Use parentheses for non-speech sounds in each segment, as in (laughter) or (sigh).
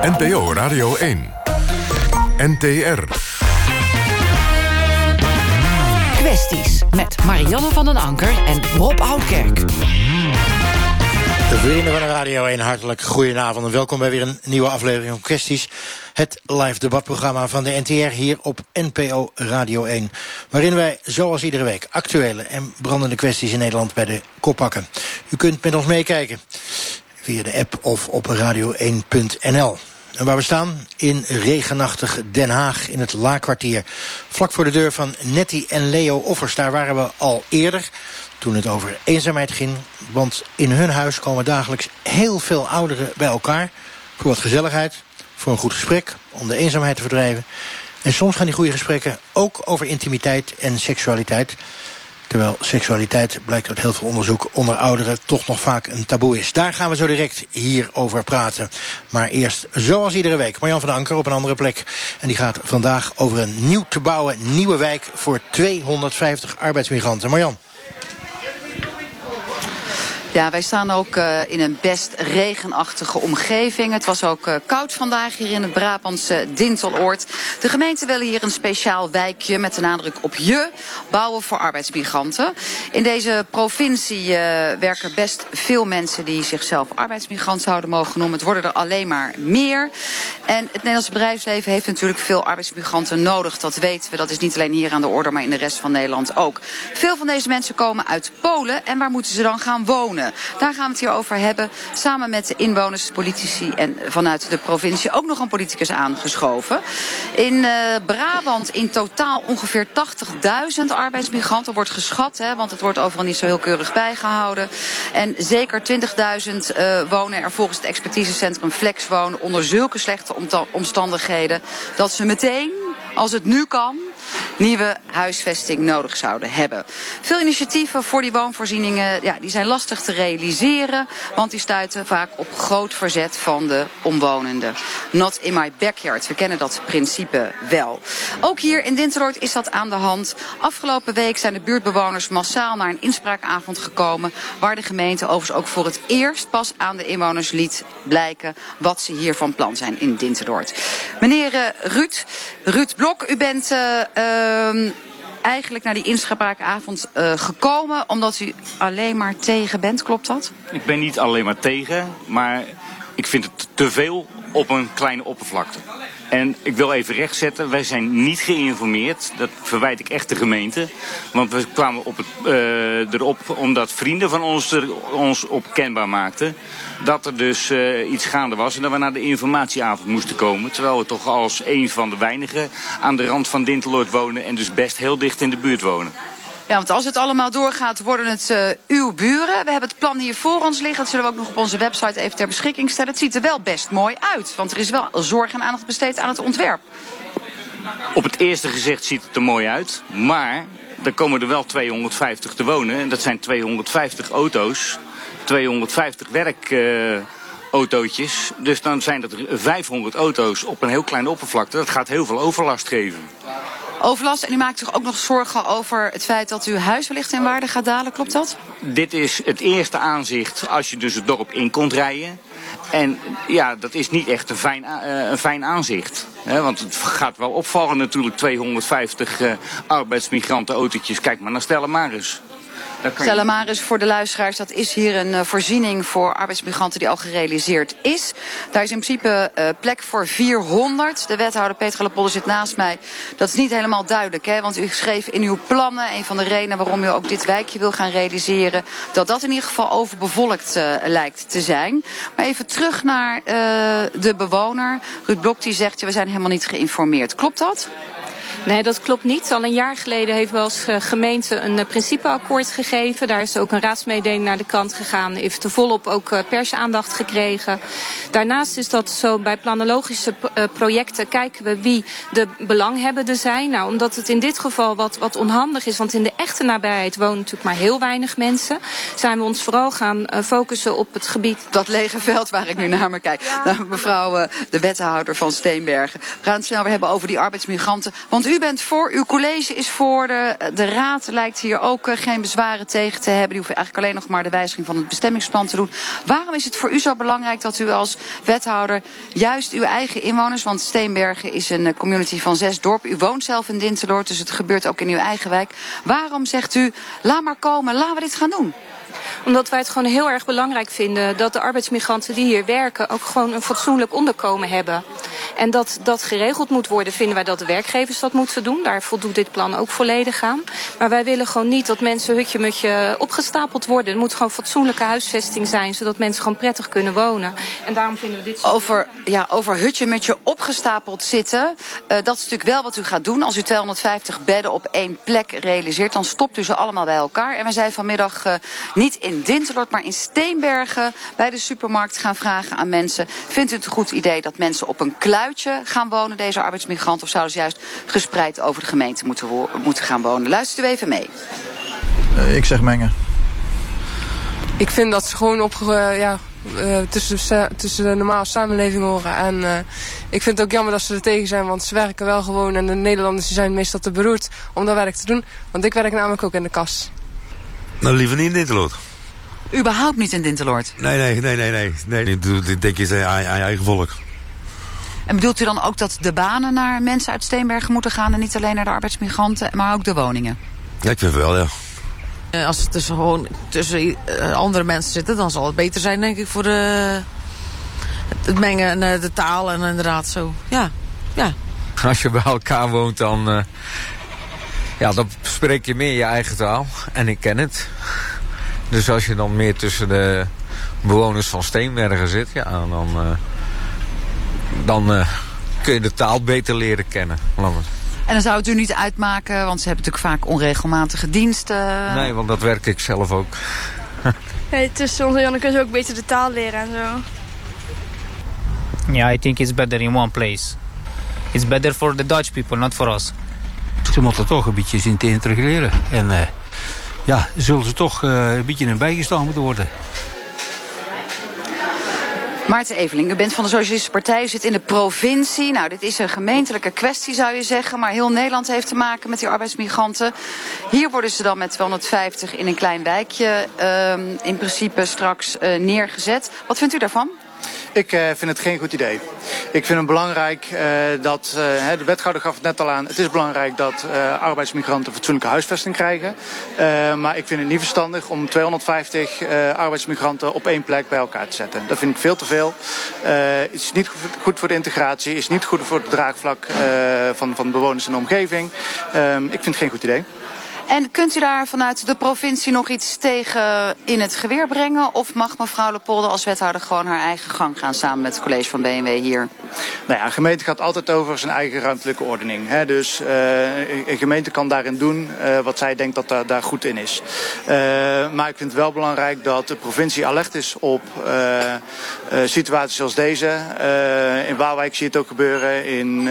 NPO Radio 1. NTR. Kwesties met Marianne van den Anker en Rob Oudkerk. De vrienden van de Radio 1, hartelijk goedenavond en welkom bij weer een nieuwe aflevering van Kwesties. Het live debatprogramma van de NTR hier op NPO Radio 1. Waarin wij, zoals iedere week, actuele en brandende kwesties in Nederland bij de kop pakken. U kunt met ons meekijken via de app of op radio1.nl. En waar we staan? In regenachtig Den Haag, in het Laakkwartier. Vlak voor de deur van Nettie en Leo Offers. Daar waren we al eerder, toen het over eenzaamheid ging. Want in hun huis komen dagelijks heel veel ouderen bij elkaar. Voor wat gezelligheid, voor een goed gesprek, om de eenzaamheid te verdrijven. En soms gaan die goede gesprekken ook over intimiteit en seksualiteit. Terwijl seksualiteit, blijkt uit heel veel onderzoek, onder ouderen toch nog vaak een taboe is. Daar gaan we zo direct hier over praten. Maar eerst, zoals iedere week, Marjan van Anker op een andere plek. En die gaat vandaag over een nieuw te bouwen nieuwe wijk voor 250 arbeidsmigranten. Marjan. Ja, wij staan ook uh, in een best regenachtige omgeving. Het was ook uh, koud vandaag hier in het Brabantse Dinteloord. De gemeente wil hier een speciaal wijkje met de nadruk op je bouwen voor arbeidsmigranten. In deze provincie uh, werken best veel mensen die zichzelf arbeidsmigrant zouden mogen noemen. Het worden er alleen maar meer. En het Nederlandse bedrijfsleven heeft natuurlijk veel arbeidsmigranten nodig. Dat weten we. Dat is niet alleen hier aan de orde, maar in de rest van Nederland ook. Veel van deze mensen komen uit Polen. En waar moeten ze dan gaan wonen? Daar gaan we het hier over hebben. Samen met inwoners, politici en vanuit de provincie ook nog een politicus aangeschoven. In uh, Brabant in totaal ongeveer 80.000 arbeidsmigranten wordt geschat. Hè, want het wordt overal niet zo heel keurig bijgehouden. En zeker 20.000 uh, wonen er volgens het expertisecentrum Flex wonen onder zulke slechte omstandigheden dat ze meteen, als het nu kan, nieuwe huisvesting nodig zouden hebben. Veel initiatieven voor die woonvoorzieningen ja, die zijn lastig te realiseren, want die stuiten vaak op groot verzet van de omwonenden. Not in my backyard, we kennen dat principe wel. Ook hier in Dinteloord is dat aan de hand. Afgelopen week zijn de buurtbewoners massaal naar een inspraakavond gekomen, waar de gemeente overigens ook voor het eerst pas aan de inwoners liet blijken wat ze hier van plan zijn in Dinteloord. Meneer uh, Ruud, Ruud Blok, u bent uh, uh, eigenlijk naar die inspraakavond uh, gekomen omdat u alleen maar tegen bent, klopt dat? Ik ben niet alleen maar tegen, maar ik vind het te veel op een kleine oppervlakte. En ik wil even rechtzetten, wij zijn niet geïnformeerd. Dat verwijt ik echt de gemeente. Want we kwamen op het, uh, erop omdat vrienden van ons ons op kenbaar maakten. Dat er dus uh, iets gaande was en dat we naar de informatieavond moesten komen. Terwijl we toch als een van de weinigen aan de rand van Dinteloord wonen. En dus best heel dicht in de buurt wonen. Ja, want als het allemaal doorgaat, worden het uh, uw buren. We hebben het plan hier voor ons liggen. Dat zullen we ook nog op onze website even ter beschikking stellen. Het ziet er wel best mooi uit, want er is wel zorg en aandacht besteed aan het ontwerp. Op het eerste gezicht ziet het er mooi uit, maar er komen er wel 250 te wonen. En dat zijn 250 auto's, 250 werkautootjes. Dus dan zijn dat 500 auto's op een heel kleine oppervlakte. Dat gaat heel veel overlast geven overlast. En u maakt zich ook nog zorgen over het feit dat uw huis wellicht in waarde gaat dalen. Klopt dat? Dit is het eerste aanzicht als je dus het dorp in komt rijden. En ja, dat is niet echt een fijn, uh, een fijn aanzicht. Want het gaat wel opvallen natuurlijk, 250 uh, arbeidsmigranten autootjes. Kijk maar naar Stella Maris. Stella Maris voor de luisteraars, dat is hier een uh, voorziening voor arbeidsmigranten die al gerealiseerd is. Daar is in principe uh, plek voor 400. De wethouder Petra Lepolder zit naast mij. Dat is niet helemaal duidelijk, hè? want u schreef in uw plannen, een van de redenen waarom u ook dit wijkje wil gaan realiseren, dat dat in ieder geval overbevolkt uh, lijkt te zijn. Maar even terug naar de bewoner. Ruud Blok die zegt, we zijn helemaal niet geïnformeerd. Klopt dat? Nee, dat klopt niet. Al een jaar geleden heeft wel eens gemeente een principeakkoord gegeven. Daar is ook een raadsmededeling naar de kant gegaan. Heeft er volop ook persaandacht gekregen. Daarnaast is dat zo bij planologische projecten kijken we wie de belanghebbenden zijn. Nou, omdat het in dit geval wat, wat onhandig is, want in de echte nabijheid wonen natuurlijk maar heel weinig mensen, zijn we ons vooral gaan focussen op het gebied. Dat lege veld waar ik nu naar me kijk. Ja. Nou, mevrouw de wethouder van Steenbergen. We gaan het snel weer hebben over die arbeidsmigranten. Want u U bent voor, uw college is voor. De, de raad lijkt hier ook geen bezwaren tegen te hebben. Die hoeven eigenlijk alleen nog maar de wijziging van het bestemmingsplan te doen. Waarom is het voor u zo belangrijk dat u als wethouder juist uw eigen inwoners... want Steenbergen is een community van zes dorpen. U woont zelf in Dinteloord, dus het gebeurt ook in uw eigen wijk. Waarom zegt u, laat maar komen, laten we dit gaan doen? Omdat wij het gewoon heel erg belangrijk vinden dat de arbeidsmigranten die hier werken ook gewoon een fatsoenlijk onderkomen hebben. En dat dat geregeld moet worden, vinden wij dat de werkgevers dat moeten doen. Daar voldoet dit plan ook volledig aan. Maar wij willen gewoon niet dat mensen hutje-mutje opgestapeld worden. Er moet gewoon fatsoenlijke huisvesting zijn, zodat mensen gewoon prettig kunnen wonen. En daarom vinden we dit... Over, ja, over hutje-mutje opgestapeld zitten, uh, dat is natuurlijk wel wat u gaat doen. Als u 250 bedden op één plek realiseert, dan stopt u ze allemaal bij elkaar. En we zijn vanmiddag uh, niet in Dinteloord, maar in Steenbergen bij de supermarkt gaan vragen aan mensen. Vindt u het een goed idee dat mensen op een gaan wonen, deze arbeidsmigranten? Of zouden ze juist gespreid over de gemeente moeten, moeten gaan wonen? Luistert u even mee. Uh, ik zeg mengen. Ik vind dat ze gewoon op, uh, ja, uh, tussen, tussen de normale samenleving horen. En uh, ik vind het ook jammer dat ze er tegen zijn, want ze werken wel gewoon. En de Nederlanders zijn meestal te beroerd om dat werk te doen. Want ik werk namelijk ook in de kas. Nou, liever niet in Dinteloord. Überhaupt niet in Dinteloord? Nee, nee, nee, nee, nee. nee. Ik denk je aan je eigen volk. En bedoelt u dan ook dat de banen naar mensen uit Steenbergen moeten gaan... en niet alleen naar de arbeidsmigranten, maar ook de woningen? Ja, ik vind het wel, ja. Als het tussen, gewoon tussen andere mensen zitten, dan zal het beter zijn, denk ik, voor de, het mengen en de taal en inderdaad zo. Ja, ja. (laughs) Als je bij elkaar woont, dan, uh, ja, dan spreek je meer je eigen taal. En ik ken het. Dus als je dan meer tussen de bewoners van Steenbergen zit, ja, dan, uh, dan uh, kun je de taal beter leren kennen. En dan zou het u niet uitmaken, want ze hebben natuurlijk vaak onregelmatige diensten. Nee, want dat werk ik zelf ook. (laughs) hey, tussen ons dan kun je ook beter de taal leren en zo. Yeah, I think it's better in one place. It's better for the Dutch people, not for us. Ze moeten toch een beetje zien te integreren. En uh, ja, zullen ze toch uh, een beetje in bijgestaan moeten worden. Maarten Eveling, u bent van de Socialistische Partij, u zit in de provincie. Nou, dit is een gemeentelijke kwestie, zou je zeggen. Maar heel Nederland heeft te maken met die arbeidsmigranten. Hier worden ze dan met 250 in een klein wijkje uh, in principe straks uh, neergezet. Wat vindt u daarvan? Ik uh, vind het geen goed idee. Ik vind het belangrijk uh, dat, uh, de wethouder gaf het net al aan, het is belangrijk dat arbeidsmigranten fatsoenlijke huisvesting krijgen. maar ik vind het niet verstandig om 250 arbeidsmigranten op één plek bij elkaar te zetten. Dat vind ik veel te veel. het is niet goed voor de integratie, is niet goed voor het draagvlak van, van bewoners in de omgeving. Ehm, ik vind het geen goed idee. En kunt u daar vanuit de provincie nog iets tegen in het geweer brengen? Of mag mevrouw Lepolder als wethouder gewoon haar eigen gang gaan samen met het college van BMW hier? Nou ja, een gemeente gaat altijd over zijn eigen ruimtelijke ordening. Hè? Dus uh, een gemeente kan daarin doen uh, wat zij denkt dat daar, daar goed in is. Uh, maar ik vind het wel belangrijk dat de provincie alert is op situaties zoals deze. in Waalwijk zie je het ook gebeuren. In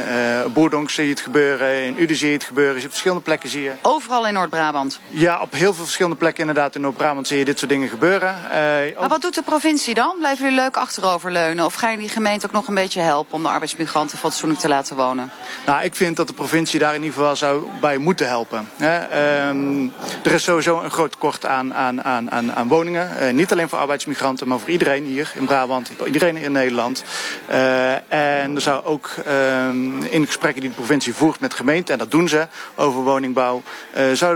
Boerdonk zie je het gebeuren. In Uden zie je het gebeuren. Op verschillende plekken zie je. Overal in Noord-Brabant? Ja, op heel veel verschillende plekken inderdaad in Noord-Brabant zie je dit soort dingen gebeuren. Uh, maar wat doet de provincie dan? Blijven jullie leuk achteroverleunen? Of ga je die gemeente ook nog een beetje helpen om de arbeidsmigranten fatsoenlijk te laten wonen? Nou, ik vind dat de provincie daar in ieder geval zou bij moeten helpen. Um, er is sowieso een groot tekort aan, aan, aan, aan, aan woningen. Uh, niet alleen voor arbeidsmigranten, maar voor iedereen hier in Brabant. Iedereen in Nederland. Uh, en er zou ook um, in gesprekken die de provincie voert met gemeenten, en dat doen ze, over woningbouw,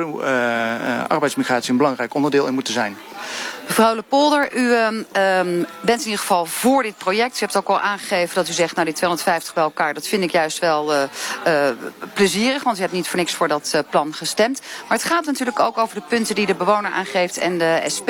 zou uh, arbeidsmigratie een belangrijk onderdeel in moeten zijn. Mevrouw Lepolder, u um, bent in ieder geval voor dit project. U hebt ook al aangegeven dat u zegt, nou die 250 bij elkaar, dat vind ik juist wel uh, plezierig, want u hebt niet voor niks voor dat plan gestemd. Maar het gaat natuurlijk ook over de punten die de bewoner aangeeft en de SP,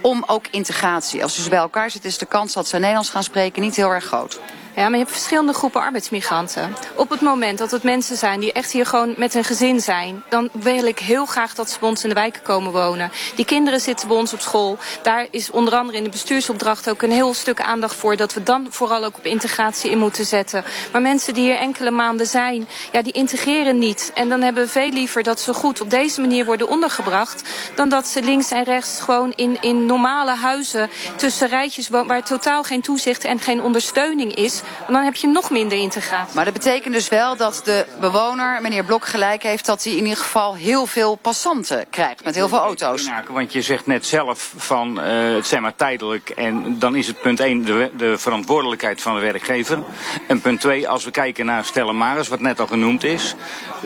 om ook integratie. Als u ze bij elkaar zit, is de kans dat ze Nederlands gaan spreken niet heel erg groot. Ja, maar je hebt verschillende groepen arbeidsmigranten. Op het moment dat het mensen zijn die echt hier gewoon met hun gezin zijn... dan wil ik heel graag dat ze bij ons in de wijken komen wonen. Die kinderen zitten bij ons op school. Daar is onder andere in de bestuursopdracht ook een heel stuk aandacht voor... dat we dan vooral ook op integratie in moeten zetten. Maar mensen die hier enkele maanden zijn, ja, die integreren niet. En dan hebben we veel liever dat ze goed op deze manier worden ondergebracht... dan dat ze links en rechts gewoon in, in normale huizen tussen rijtjes... waar totaal geen toezicht en geen ondersteuning is Want dan heb je nog minder integratie. Maar dat betekent dus wel dat de bewoner, meneer Blok, gelijk heeft dat hij in ieder geval heel veel passanten krijgt met heel veel auto's. Want je zegt net zelf van uh, het zijn maar tijdelijk en dan is het punt 1 de, de verantwoordelijkheid van de werkgever. En punt 2, als we kijken naar Stella Maris, wat net al genoemd is.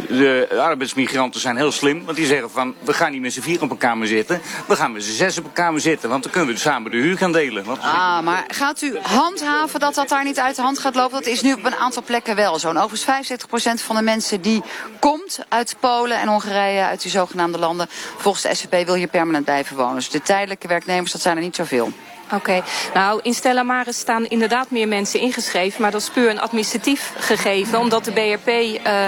De arbeidsmigranten zijn heel slim, want die zeggen van we gaan niet met z'n vier op een kamer zitten. We gaan met z'n zes op een kamer zitten, want dan kunnen we samen de huur gaan delen. Want ah, maar gaat u handhaven dat dat daar niet uit de hand gaat lopen? Dat is nu op een aantal plekken wel zo. overigens 75% van de mensen die komt uit Polen en Hongarije, uit die zogenaamde landen, volgens de SVP wil hier permanent blijven wonen. Dus de tijdelijke werknemers, dat zijn er niet zoveel. Oké, nou in Stella Maris staan inderdaad meer mensen ingeschreven, maar dat is puur een administratief gegeven, omdat de BRP uh,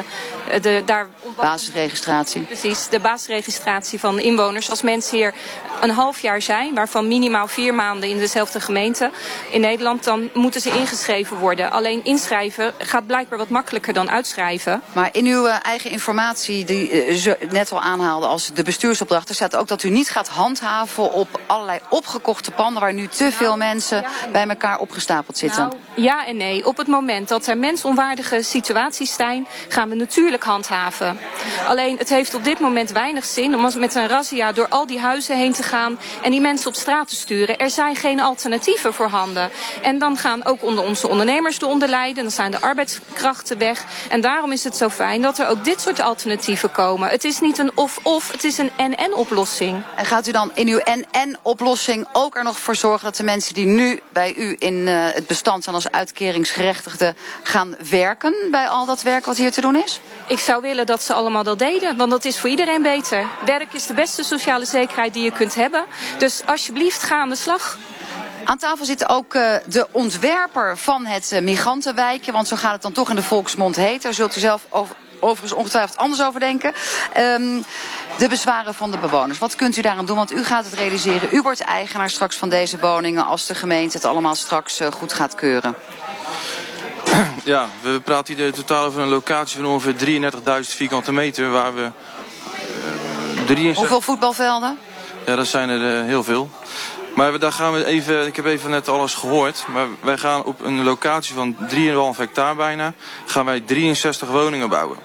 de, daar... Basisregistratie. Precies, de basisregistratie van inwoners. Als mensen hier een half jaar zijn, waarvan minimaal vier maanden in dezelfde gemeente in Nederland, dan moeten ze ingeschreven worden. Alleen inschrijven gaat blijkbaar wat makkelijker dan uitschrijven. Maar in uw uh, eigen informatie, die uh, ze net al aanhaalde als de bestuursopdracht, er staat ook dat u niet gaat handhaven op allerlei opgekochte panden waar nu te veel mensen bij elkaar opgestapeld zitten. Nou, ja en nee. Op het moment dat er mensonwaardige situaties zijn, gaan we natuurlijk handhaven. Alleen het heeft op dit moment weinig zin om met een razzia door al die huizen heen te gaan en die mensen op straat te sturen. Er zijn geen alternatieven voorhanden. En dan gaan ook onder onze ondernemers eronder lijden. Dan zijn de arbeidskrachten weg. En daarom is het zo fijn dat er ook dit soort alternatieven komen. Het is niet een of-of, het is een en-en oplossing. En gaat u dan in uw en-en oplossing ook er nog voor zorgen dat de mensen die nu bij u in uh, het bestand zijn als uitkeringsgerechtigden gaan werken bij al dat werk wat hier te doen is? Ik zou willen dat ze allemaal dat deden, want dat is voor iedereen beter. Werk is de beste sociale zekerheid die je kunt hebben. Dus alsjeblieft, ga aan de slag. Aan tafel zit ook uh, de ontwerper van het uh, migrantenwijkje. Want zo gaat het dan toch in de volksmond heet. Daar zult u zelf over, overigens ongetwijfeld anders over denken. Um, de bezwaren van de bewoners. Wat kunt u daaraan doen? Want u gaat het realiseren. U wordt eigenaar straks van deze woningen als de gemeente het allemaal straks uh, goed gaat keuren. Ja, we praten hier totaal over een locatie van ongeveer 33.000 vierkante meter waar we... Uh, 63... Hoeveel voetbalvelden? Ja, dat zijn er uh, heel veel. Maar daar gaan we even, ik heb even net alles gehoord. Maar wij gaan op een locatie van 3,5 hectare bijna, gaan wij 63 woningen bouwen.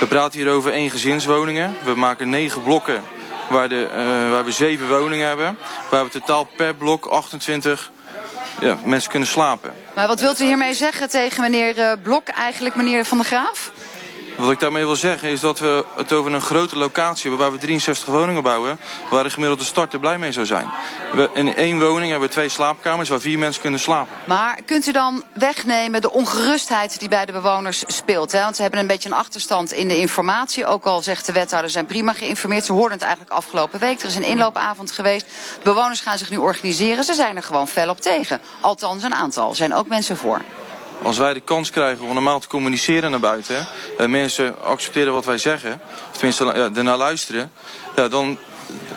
We praten hier over één gezinswoningen. We maken negen blokken waar, de, uh, waar we zeven woningen hebben. Waar we totaal per blok 28 ja, mensen kunnen slapen. Maar wat wilt u hiermee zeggen tegen meneer uh, Blok, eigenlijk meneer Van der Graaf? Wat ik daarmee wil zeggen is dat we het over een grote locatie hebben waar we 63 woningen bouwen. Waar de gemiddelde starter blij mee zou zijn. We, in één woning hebben we twee slaapkamers waar vier mensen kunnen slapen. Maar kunt u dan wegnemen de ongerustheid die bij de bewoners speelt? Hè? Want ze hebben een beetje een achterstand in de informatie. Ook al zegt de wethouder zijn prima geïnformeerd. Ze hoorden het eigenlijk afgelopen week. Er is een inloopavond geweest. Bewoners gaan zich nu organiseren. Ze zijn er gewoon fel op tegen. Althans een aantal. Zijn ook mensen voor. Als wij de kans krijgen om normaal te communiceren naar buiten... en mensen accepteren wat wij zeggen, of tenminste ernaar luisteren... Ja, dan,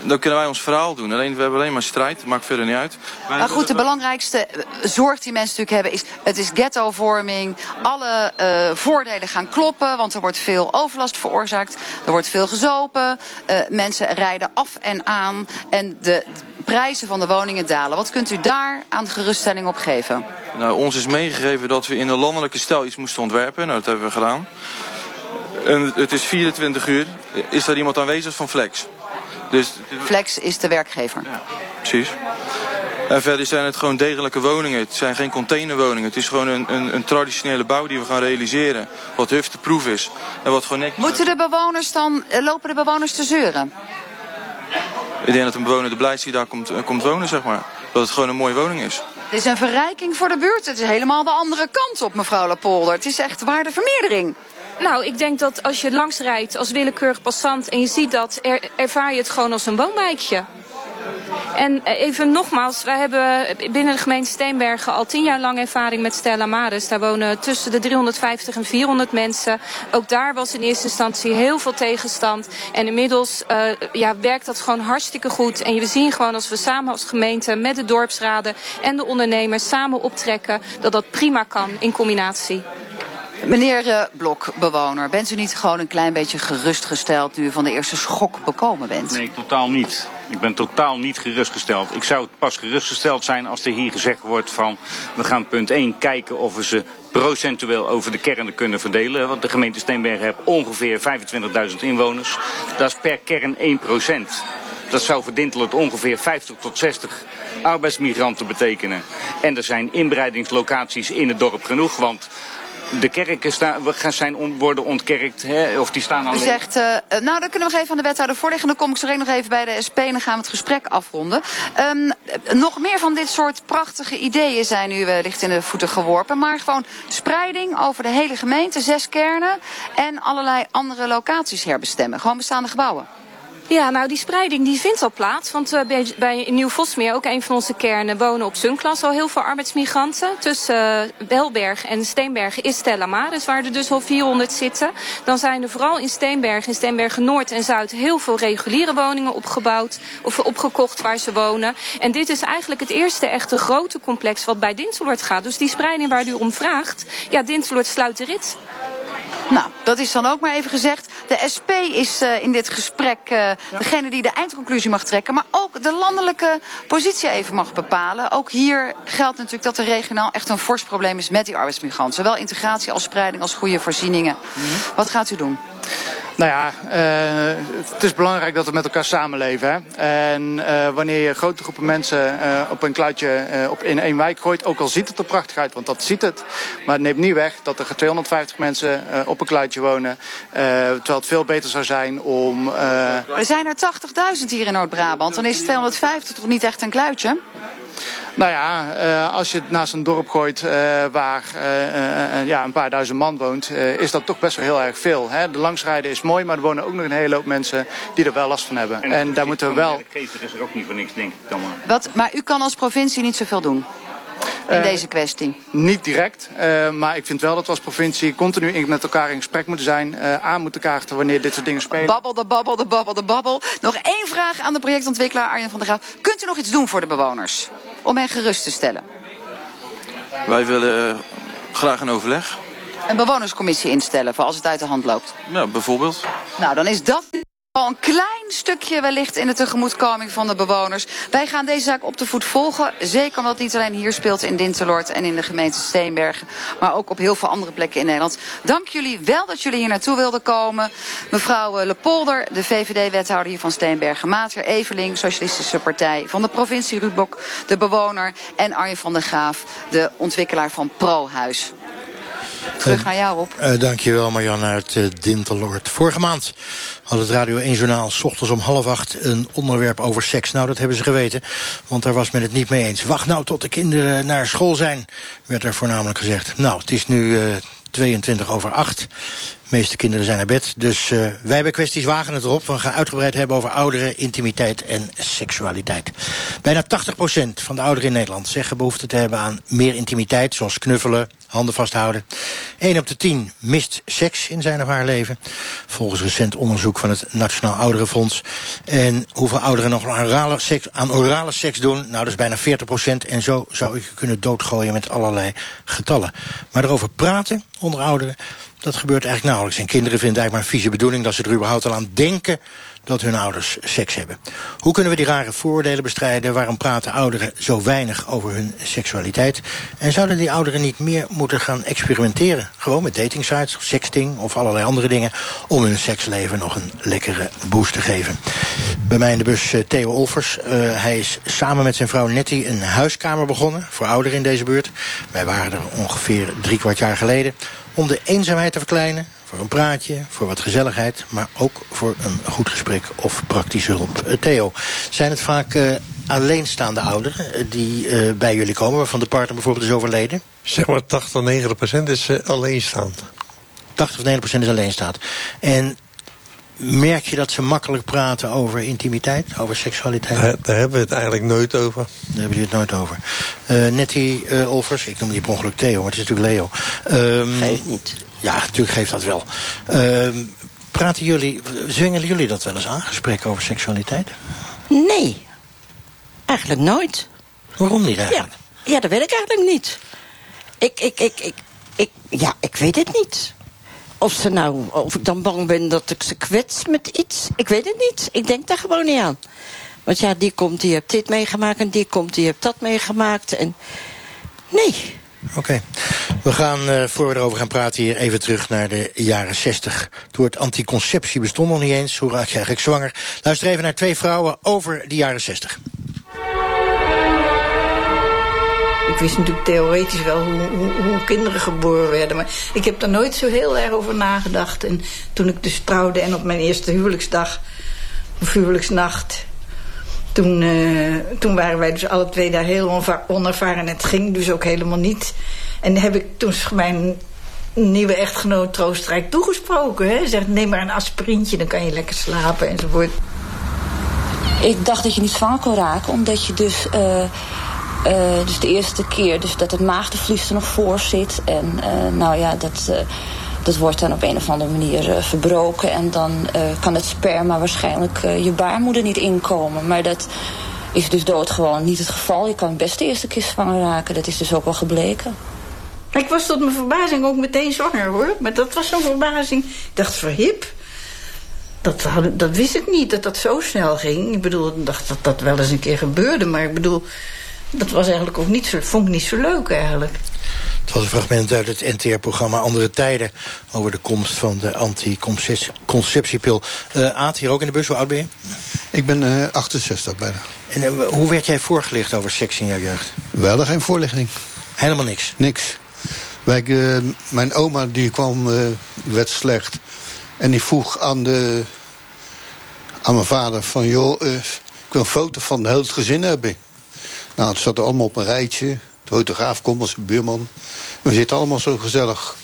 dan kunnen wij ons verhaal doen. Alleen, we hebben alleen maar strijd, maakt verder niet uit. Maar, maar goed, de belangrijkste eh, zorg die mensen natuurlijk hebben is... het is ghettovorming, alle uh, voordelen gaan kloppen... want er wordt veel overlast veroorzaakt, er wordt veel gezopen... Uh, mensen rijden af en aan en de prijzen van de woningen dalen. Wat kunt u daar aan geruststelling op geven? Nou, ons is meegegeven dat we in een landelijke stijl iets moesten ontwerpen. Nou, dat hebben we gedaan. En het is 24 uur. Is daar iemand aanwezig van Flex? Dus, Flex is de werkgever. Ja, precies. En verder zijn het gewoon degelijke woningen. Het zijn geen containerwoningen. Het is gewoon een, een, een traditionele bouw die we gaan realiseren. Wat hufteproef is. En wat gewoon Moeten de bewoners dan, eh, lopen de bewoners te zeuren? Ik denk dat een bewoner de blij is die daar komt, uh, komt wonen, zeg maar. Dat het gewoon een mooie woning is. Het is een verrijking voor de buurt. Het is helemaal de andere kant op, mevrouw Lapolder. Het is echt waardevermeerdering. Nou, ik denk dat als je langs rijdt als willekeurig passant en je ziet dat, er, ervaar je het gewoon als een woonwijkje. En even nogmaals, wij hebben binnen de gemeente Steenbergen al tien jaar lang ervaring met Stella Maris. Daar wonen tussen de 350 en 400 mensen. Ook daar was in eerste instantie heel veel tegenstand. En inmiddels uh, ja, werkt dat gewoon hartstikke goed. En we zien gewoon als we samen als gemeente met de dorpsraden en de ondernemers samen optrekken, dat dat prima kan in combinatie. Meneer uh, Blok, bewoner, bent u niet gewoon een klein beetje gerustgesteld nu u van de eerste schok bekomen bent? Nee, totaal niet. Ik ben totaal niet gerustgesteld. Ik zou pas gerustgesteld zijn als er hier gezegd wordt van... we gaan punt 1 kijken of we ze procentueel over de kernen kunnen verdelen. Want de gemeente Steenbergen heeft ongeveer 25.000 inwoners. Dat is per kern 1 procent. Dat zou voor Dinteloord ongeveer 50 tot 60 arbeidsmigranten betekenen. En er zijn inbreidingslocaties in het dorp genoeg, want de kerken staan, gaan zijn on, worden ontkerkt, hè, of die staan U alleen... zegt, eh, nou dan kunnen we nog even aan de wethouder voorleggen. Dan kom ik zo nog even bij de SP en dan gaan we het gesprek afronden. Ehm, nog meer van dit soort prachtige ideeën zijn u wellicht in de voeten geworpen. Maar gewoon spreiding over de hele gemeente, zes kernen en allerlei andere locaties herbestemmen. Gewoon bestaande gebouwen. Ja, nou die spreiding die vindt al plaats. Want uh, bij, bij Nieuw-Vosmeer, ook een van onze kernen, wonen op Zunklas al heel veel arbeidsmigranten. Tussen uh, Belberg en Steenbergen is Stella Maris, waar er dus al 400 zitten. Dan zijn er vooral in Steenbergen, in Steenbergen Noord en Zuid heel veel reguliere woningen opgebouwd of opgekocht waar ze wonen. En dit is eigenlijk het eerste echte grote complex wat bij Dinteloord gaat. Dus die spreiding waar u om vraagt, ja, Dinteloord sluit de rit. Nou, dat is dan ook maar even gezegd. De SP is uh, in dit gesprek uh, degene die de eindconclusie mag trekken, maar ook de landelijke positie even mag bepalen. Ook hier geldt natuurlijk dat er regionaal echt een fors probleem is met die arbeidsmigranten. Zowel integratie als spreiding als goede voorzieningen. Mm -hmm. Wat gaat u doen? Nou ja, uh, het is belangrijk dat we met elkaar samenleven. Hè? En uh, wanneer je grote groepen mensen uh, op een kluitje op in één wijk gooit, ook al ziet het er prachtig uit, want dat ziet het. Maar het neemt niet weg dat er 250 mensen op een kluitje wonen. terwijl het veel beter zou zijn om... Er zijn er 80.000 hier in Noord-Brabant. Dan is 250 toch niet echt een kluitje? Nou ja, als je het naast een dorp gooit waar ja, een paar duizend man woont, is dat toch best wel heel erg veel. Hè? De langsrijden is mooi, maar er wonen ook nog een hele hoop mensen die er wel last van hebben. En, en daar moeten we wel... De gever is er ook niet voor niks, denk ik dan maar. Wat, maar u kan als provincie niet zoveel doen? In deze kwestie? Niet direct, maar ik vind wel dat we als provincie continu in, met elkaar in gesprek moeten zijn. aan moeten kaarten wanneer dit soort dingen spelen. Babbel, de babbel, de babbel, de babbel. Nog één vraag aan de projectontwikkelaar Arjen van der Graaf. Kunt u nog iets doen voor de bewoners? Om hen gerust te stellen. Wij willen uh, graag een overleg. Een bewonerscommissie instellen voor als het uit de hand loopt. Ja, bijvoorbeeld. Nou, dan is dat al een klein stukje wellicht in de tegemoetkoming van de bewoners. Wij gaan deze zaak op de voet volgen. Zeker omdat het niet alleen hier speelt in Dinteloord en in de gemeente Steenbergen. Maar ook op heel veel andere plekken in Nederland. Dank jullie wel dat jullie hier naartoe wilden komen. Mevrouw Lepolder, de VVD-wethouder hier van Steenbergen. Mater Eveling, Socialistische Partij van de provincie Rudbok. De bewoner. En Arjen van der Graaf, de ontwikkelaar van ProHuis. Terug naar jou, Rob. Uh, dankjewel, Marjan uit uh, Dinteloord. Vorige maand had het Radio 1-journaal s ochtends om half acht... een onderwerp over seks. Nou, dat hebben ze geweten, want daar was men het niet mee eens. Wacht nou tot de kinderen naar school zijn, werd er voornamelijk gezegd. Nou, het is nu uh, 22 over 8. Meeste kinderen zijn naar bed. Dus uh, wij bij Kwesties wagen het erop. We gaan uitgebreid hebben over ouderen, intimiteit en seksualiteit. Bijna 80% van de ouderen in Nederland zeggen behoefte te hebben aan meer intimiteit, zoals knuffelen, handen vasthouden. 1 op de 10 mist seks in zijn of haar leven. Volgens recent onderzoek van het Nationaal Ouderenfonds. En hoeveel ouderen nog aan orale seks, aan orale seks doen? Nou, dat is bijna 40%. En zo zou ik je kunnen doodgooien met allerlei getallen. Maar erover praten onder ouderen, dat gebeurt eigenlijk nauwelijks. En kinderen vinden eigenlijk maar een vieze bedoeling dat ze er überhaupt al aan denken dat hun ouders seks hebben. Hoe kunnen we die rare vooroordelen bestrijden? Waarom praten ouderen zo weinig over hun seksualiteit? En zouden die ouderen niet meer moeten gaan experimenteren? Gewoon met datingsites, of sexting of allerlei andere dingen... om hun seksleven nog een lekkere boost te geven. Bij mij in de bus uh, Theo Olvers. Uh, hij is samen met zijn vrouw Nettie een huiskamer begonnen... voor ouderen in deze buurt. Wij waren er ongeveer drie kwart jaar geleden... om de eenzaamheid te verkleinen voor een praatje, voor wat gezelligheid... maar ook voor een goed gesprek of praktische hulp. Uh, Theo, zijn het vaak uh, alleenstaande ouderen die uh, bij jullie komen... waarvan de partner bijvoorbeeld is overleden? Zeg maar 80 90 procent is alleenstaand. 80 90 procent is alleenstaand. En merk je dat ze makkelijk praten over intimiteit, over seksualiteit? Daar, daar hebben we het eigenlijk nooit over. Daar hebben jullie het nooit over. Uh, Nettie uh, Olvers, ik noem die per ongeluk Theo, maar het is natuurlijk Leo. Um, Geeft niet. Ja, natuurlijk geeft dat wel. Uh, praten jullie, zwingelen jullie dat wel eens aan, gesprekken over seksualiteit? Nee, eigenlijk nooit. Waarom niet eigenlijk? Ja, ja dat weet ik eigenlijk niet. Ik, ik, ik, ik, ik, ja, ik weet het niet. Of, ze nou, of ik dan bang ben dat ik ze kwets met iets. Ik weet het niet. Ik denk daar gewoon niet aan. Want ja, die komt, die hebt dit meegemaakt en die komt, die hebt dat meegemaakt. En nee. Oké. We gaan, uh, voor we erover gaan praten, hier even terug naar de jaren 60. Toen het anticonceptie bestond nog niet eens. Hoe raak je eigenlijk zwanger? Luister even naar twee vrouwen over de jaren 60. Ik wist natuurlijk theoretisch wel hoe, hoe, hoe, kinderen geboren werden. Maar ik heb er nooit zo heel erg over nagedacht. En toen ik dus trouwde en op mijn eerste huwelijksdag, of huwelijksnacht... Toen, uh, toen waren wij dus alle twee daar heel onervaren. En het ging dus ook helemaal niet. En heb ik toen mijn nieuwe echtgenoot troostrijk toegesproken. Hè? Zegt, neem maar een aspirintje, dan kan je lekker slapen enzovoort. Ik dacht dat je niet zwanger kon raken, omdat je dus... Uh, uh, dus de eerste keer dus dat het maagdenvlies er nog voor zit. En nou ja, dat, dat wordt dan op een of andere manier verbroken. En dan kan het sperma waarschijnlijk je baarmoeder niet inkomen. Maar dat is dus doodgewoon niet het geval. Je kan best de eerste keer zwanger raken. Dat is dus ook wel gebleken. Ik was tot mijn verbazing ook meteen zwanger hoor. Maar dat was zo'n verbazing. Ik dacht verhip. Dat, dat wist ik niet, dat dat zo snel ging. Ik bedoel, ik dacht dat dat wel eens een keer gebeurde. Maar ik bedoel, dat was eigenlijk ook niet zo, vond ik niet zo leuk eigenlijk. Het was een fragment uit het NTR-programma Andere Tijden... over de komst van de anticonceptiepil. Uh, Aad, hier ook in de bus, hoe oud ben je? Ik ben uh, 68 bijna. En uh, hoe werd jij voorgelicht over seks in jouw jeugd? We hadden geen voorlichting. Helemaal niks? Niks. Wij, uh, mijn oma die kwam, werd slecht. En die vroeg aan, de, aan mijn vader van... joh, ik wil een foto van het hele gezin hebben. Nou, het zat er allemaal op een rijtje. De fotograaf komt als buurman. We zitten allemaal zo gezellig.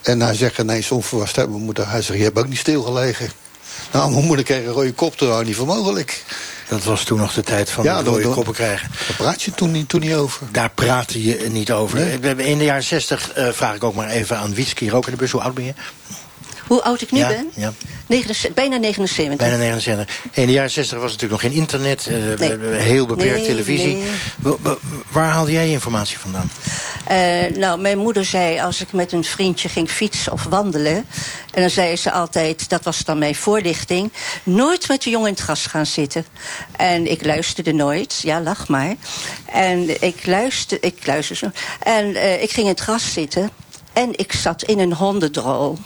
En hij zegt ineens onverwacht hebben mijn moeder. Hij zegt, je hebt ook niet stilgelegen. Nou, mijn moeder kreeg een rode kop, dat was niet voor mogelijk. Dat was toen nog de tijd van ja, de rode koppen krijgen. Daar praat je toen niet, toen niet over. Daar praatte je niet over. Nee. In de jaren 60 uh, vraag ik ook maar even aan Wietski, ook in de bus. Hoe oud ben je? Hoe oud ik nu ja, ben? Ja. 79, bijna 79. Bijna 79. In de jaren 60 was natuurlijk nog geen internet. Uh, nee. Heel beperkt nee, televisie. Nee. Waar haalde jij informatie vandaan? Uh, nou, mijn moeder zei als ik met een vriendje ging fietsen of wandelen... en dan zei ze altijd, dat was dan mijn voorlichting... nooit met de jongen in het gras gaan zitten. En ik luisterde nooit, ja, lach maar. En ik luisterde, ik luisterde En uh, ik ging in het gras zitten... en ik zat in een hondendrol.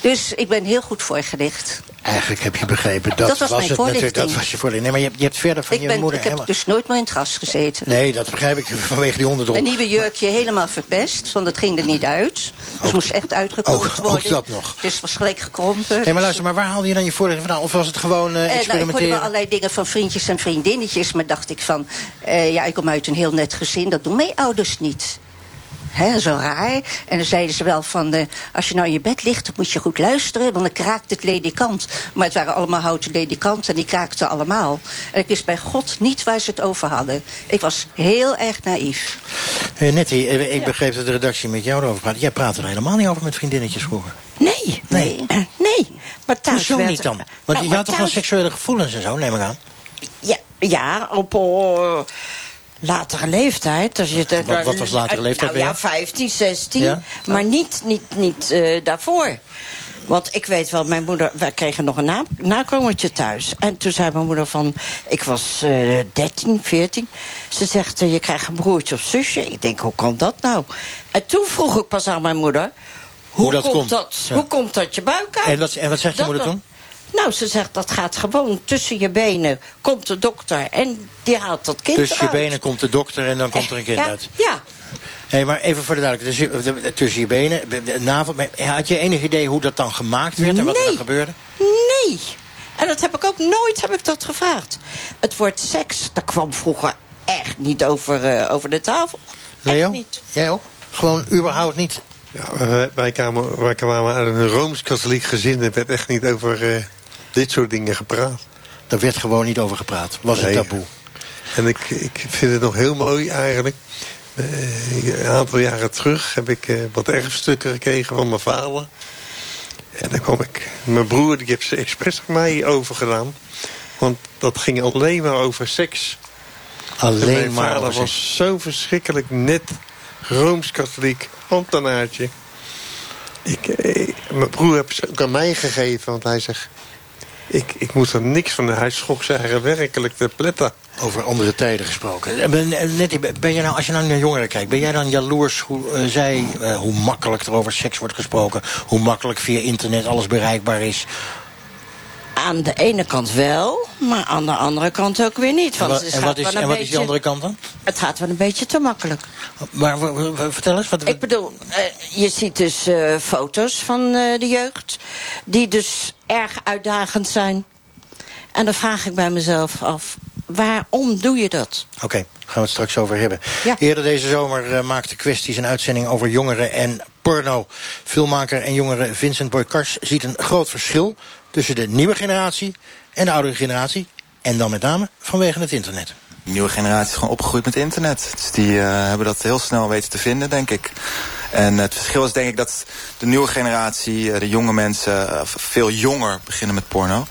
Dus ik ben heel goed voorgelicht. Eigenlijk heb je begrepen, dat, dat was, het natuurlijk. Dat was je voorlichting. Nee, maar je hebt, je hebt verder van ik je ben, moeder Ik heb helemaal... dus nooit meer in het gras gezeten. Nee, dat begrijp ik vanwege die honderdrol. Een nieuwe jurkje helemaal verpest, want het ging er niet uit. Dus moest echt uitgekomen worden. ook dat nog. Dus het was gelijk gekrompen. Nee, maar luister, maar waar haalde je dan je voorlichting vandaan? Of was het gewoon uh, Eh, nou, ik experimenteren? hoorde wel allerlei dingen van vriendjes en vriendinnetjes. Maar dacht ik van, eh, ja, ik kom uit een heel net gezin. Dat doen mijn ouders niet. Hè, zo raar. En dan zeiden ze wel van, uh, als je nou in je bed ligt, moet je goed luisteren, want dan kraakt het ledikant. Maar het waren allemaal houten ledikanten en die kraakten allemaal. En ik wist bij God niet waar ze het over hadden. Ik was heel erg naïef. Hey, Nettie, ik ja. begreep dat de redactie met jou erover praat. Jij praatte er helemaal niet over met vriendinnetjes vroeger. Nee, nee, nee. (clears throat) nee. Maar thuis Hoezo werd... niet dan? Want nou, je had toch wel seksuele gevoelens en zo, neem ik aan? Ja, ja op... Uh, latere leeftijd. Als je wat, wat was latere leeftijd? Nou, ja, 15, 16. Ja? Maar niet, niet, niet uh, daarvoor. Want ik weet wel, mijn moeder, wij kregen nog een na nakomertje thuis. En toen zei mijn moeder van, ik was uh, 13, 14. Ze zegt, uh, je krijgt een broertje of zusje. Ik denk, hoe kan dat nou? En toen vroeg ik pas aan mijn moeder, hoe, hoe dat komt, komt. Dat, ja. hoe komt dat je buik uit? En wat, en wat zegt je moeder toen? Nou, ze zegt dat gaat gewoon tussen je benen. Komt de dokter en die haalt dat kind Tussen je benen komt de dokter en dan komt er een kind ja, uit. Ja. Hey, maar even voor de duidelijkheid. Dus, tussen je benen, de navel. Had je enig idee hoe dat dan gemaakt werd en wat nee. er dan gebeurde? Nee. En dat heb ik ook nooit heb ik dat gevraagd. Het woord seks, dat kwam vroeger echt niet over, uh, over de tafel. Leo, niet. jij ook? Gewoon überhaupt niet? Ja, wij, wij, kwamen, wij kwamen uit een Rooms-Katholiek gezin. Er werd echt niet over uh, dit soort dingen gepraat. Daar werd gewoon niet over gepraat. Was nee. een taboe. En ik, ik vind het nog heel mooi eigenlijk. Uh, een aantal jaren terug heb ik uh, wat erfstukken gekregen van mijn vader. En dan kwam ik... Mijn broer die heeft ze expres aan mij overgedaan. Want dat ging alleen maar over seks. Alleen mijn maar vader was zo verschrikkelijk net Rooms-Katholiek ambtenaartje. Ik, ik, mijn broer heeft ze ook aan mij gegeven, want hij zegt... Ik, ik moet er niks van. Hij schrok zijn eigen werkelijk te pletten. Over andere tijden gesproken. Eh, ben- eh, Nettie, ben je nou, als je nou naar jongeren kijkt, ben jij dan jaloers hoe eh, zij, eh, hoe makkelijk er over seks wordt gesproken, hoe makkelijk via internet alles bereikbaar is? Aan de ene kant wel, maar aan de andere kant ook weer niet. En Want wat, en wat is, en wat is die andere kant dan? Het gaat wel een beetje te makkelijk. Maar vertel eens. Wat, Ik bedoel, eh, je ziet dus eh, foto's van eh, de jeugd... die dus erg uitdagend zijn. En dan vraag ik bij mezelf af, waarom doe je dat? Oké, gaan we het straks over hebben. Eerder deze zomer maakte kwesties een uitzending over jongeren en porno. Filmmaker en jongere Vincent Boykars ziet een groot verschil tussen de nieuwe generatie en de oudere generatie. En dan met name vanwege het internet. De nieuwe generatie is gewoon opgegroeid met internet. Dus die eh, hebben dat heel snel weten te vinden, denk ik. En het verschil is denk ik dat de nieuwe generatie, eh, de jonge mensen, eh, veel jonger beginnen met porno.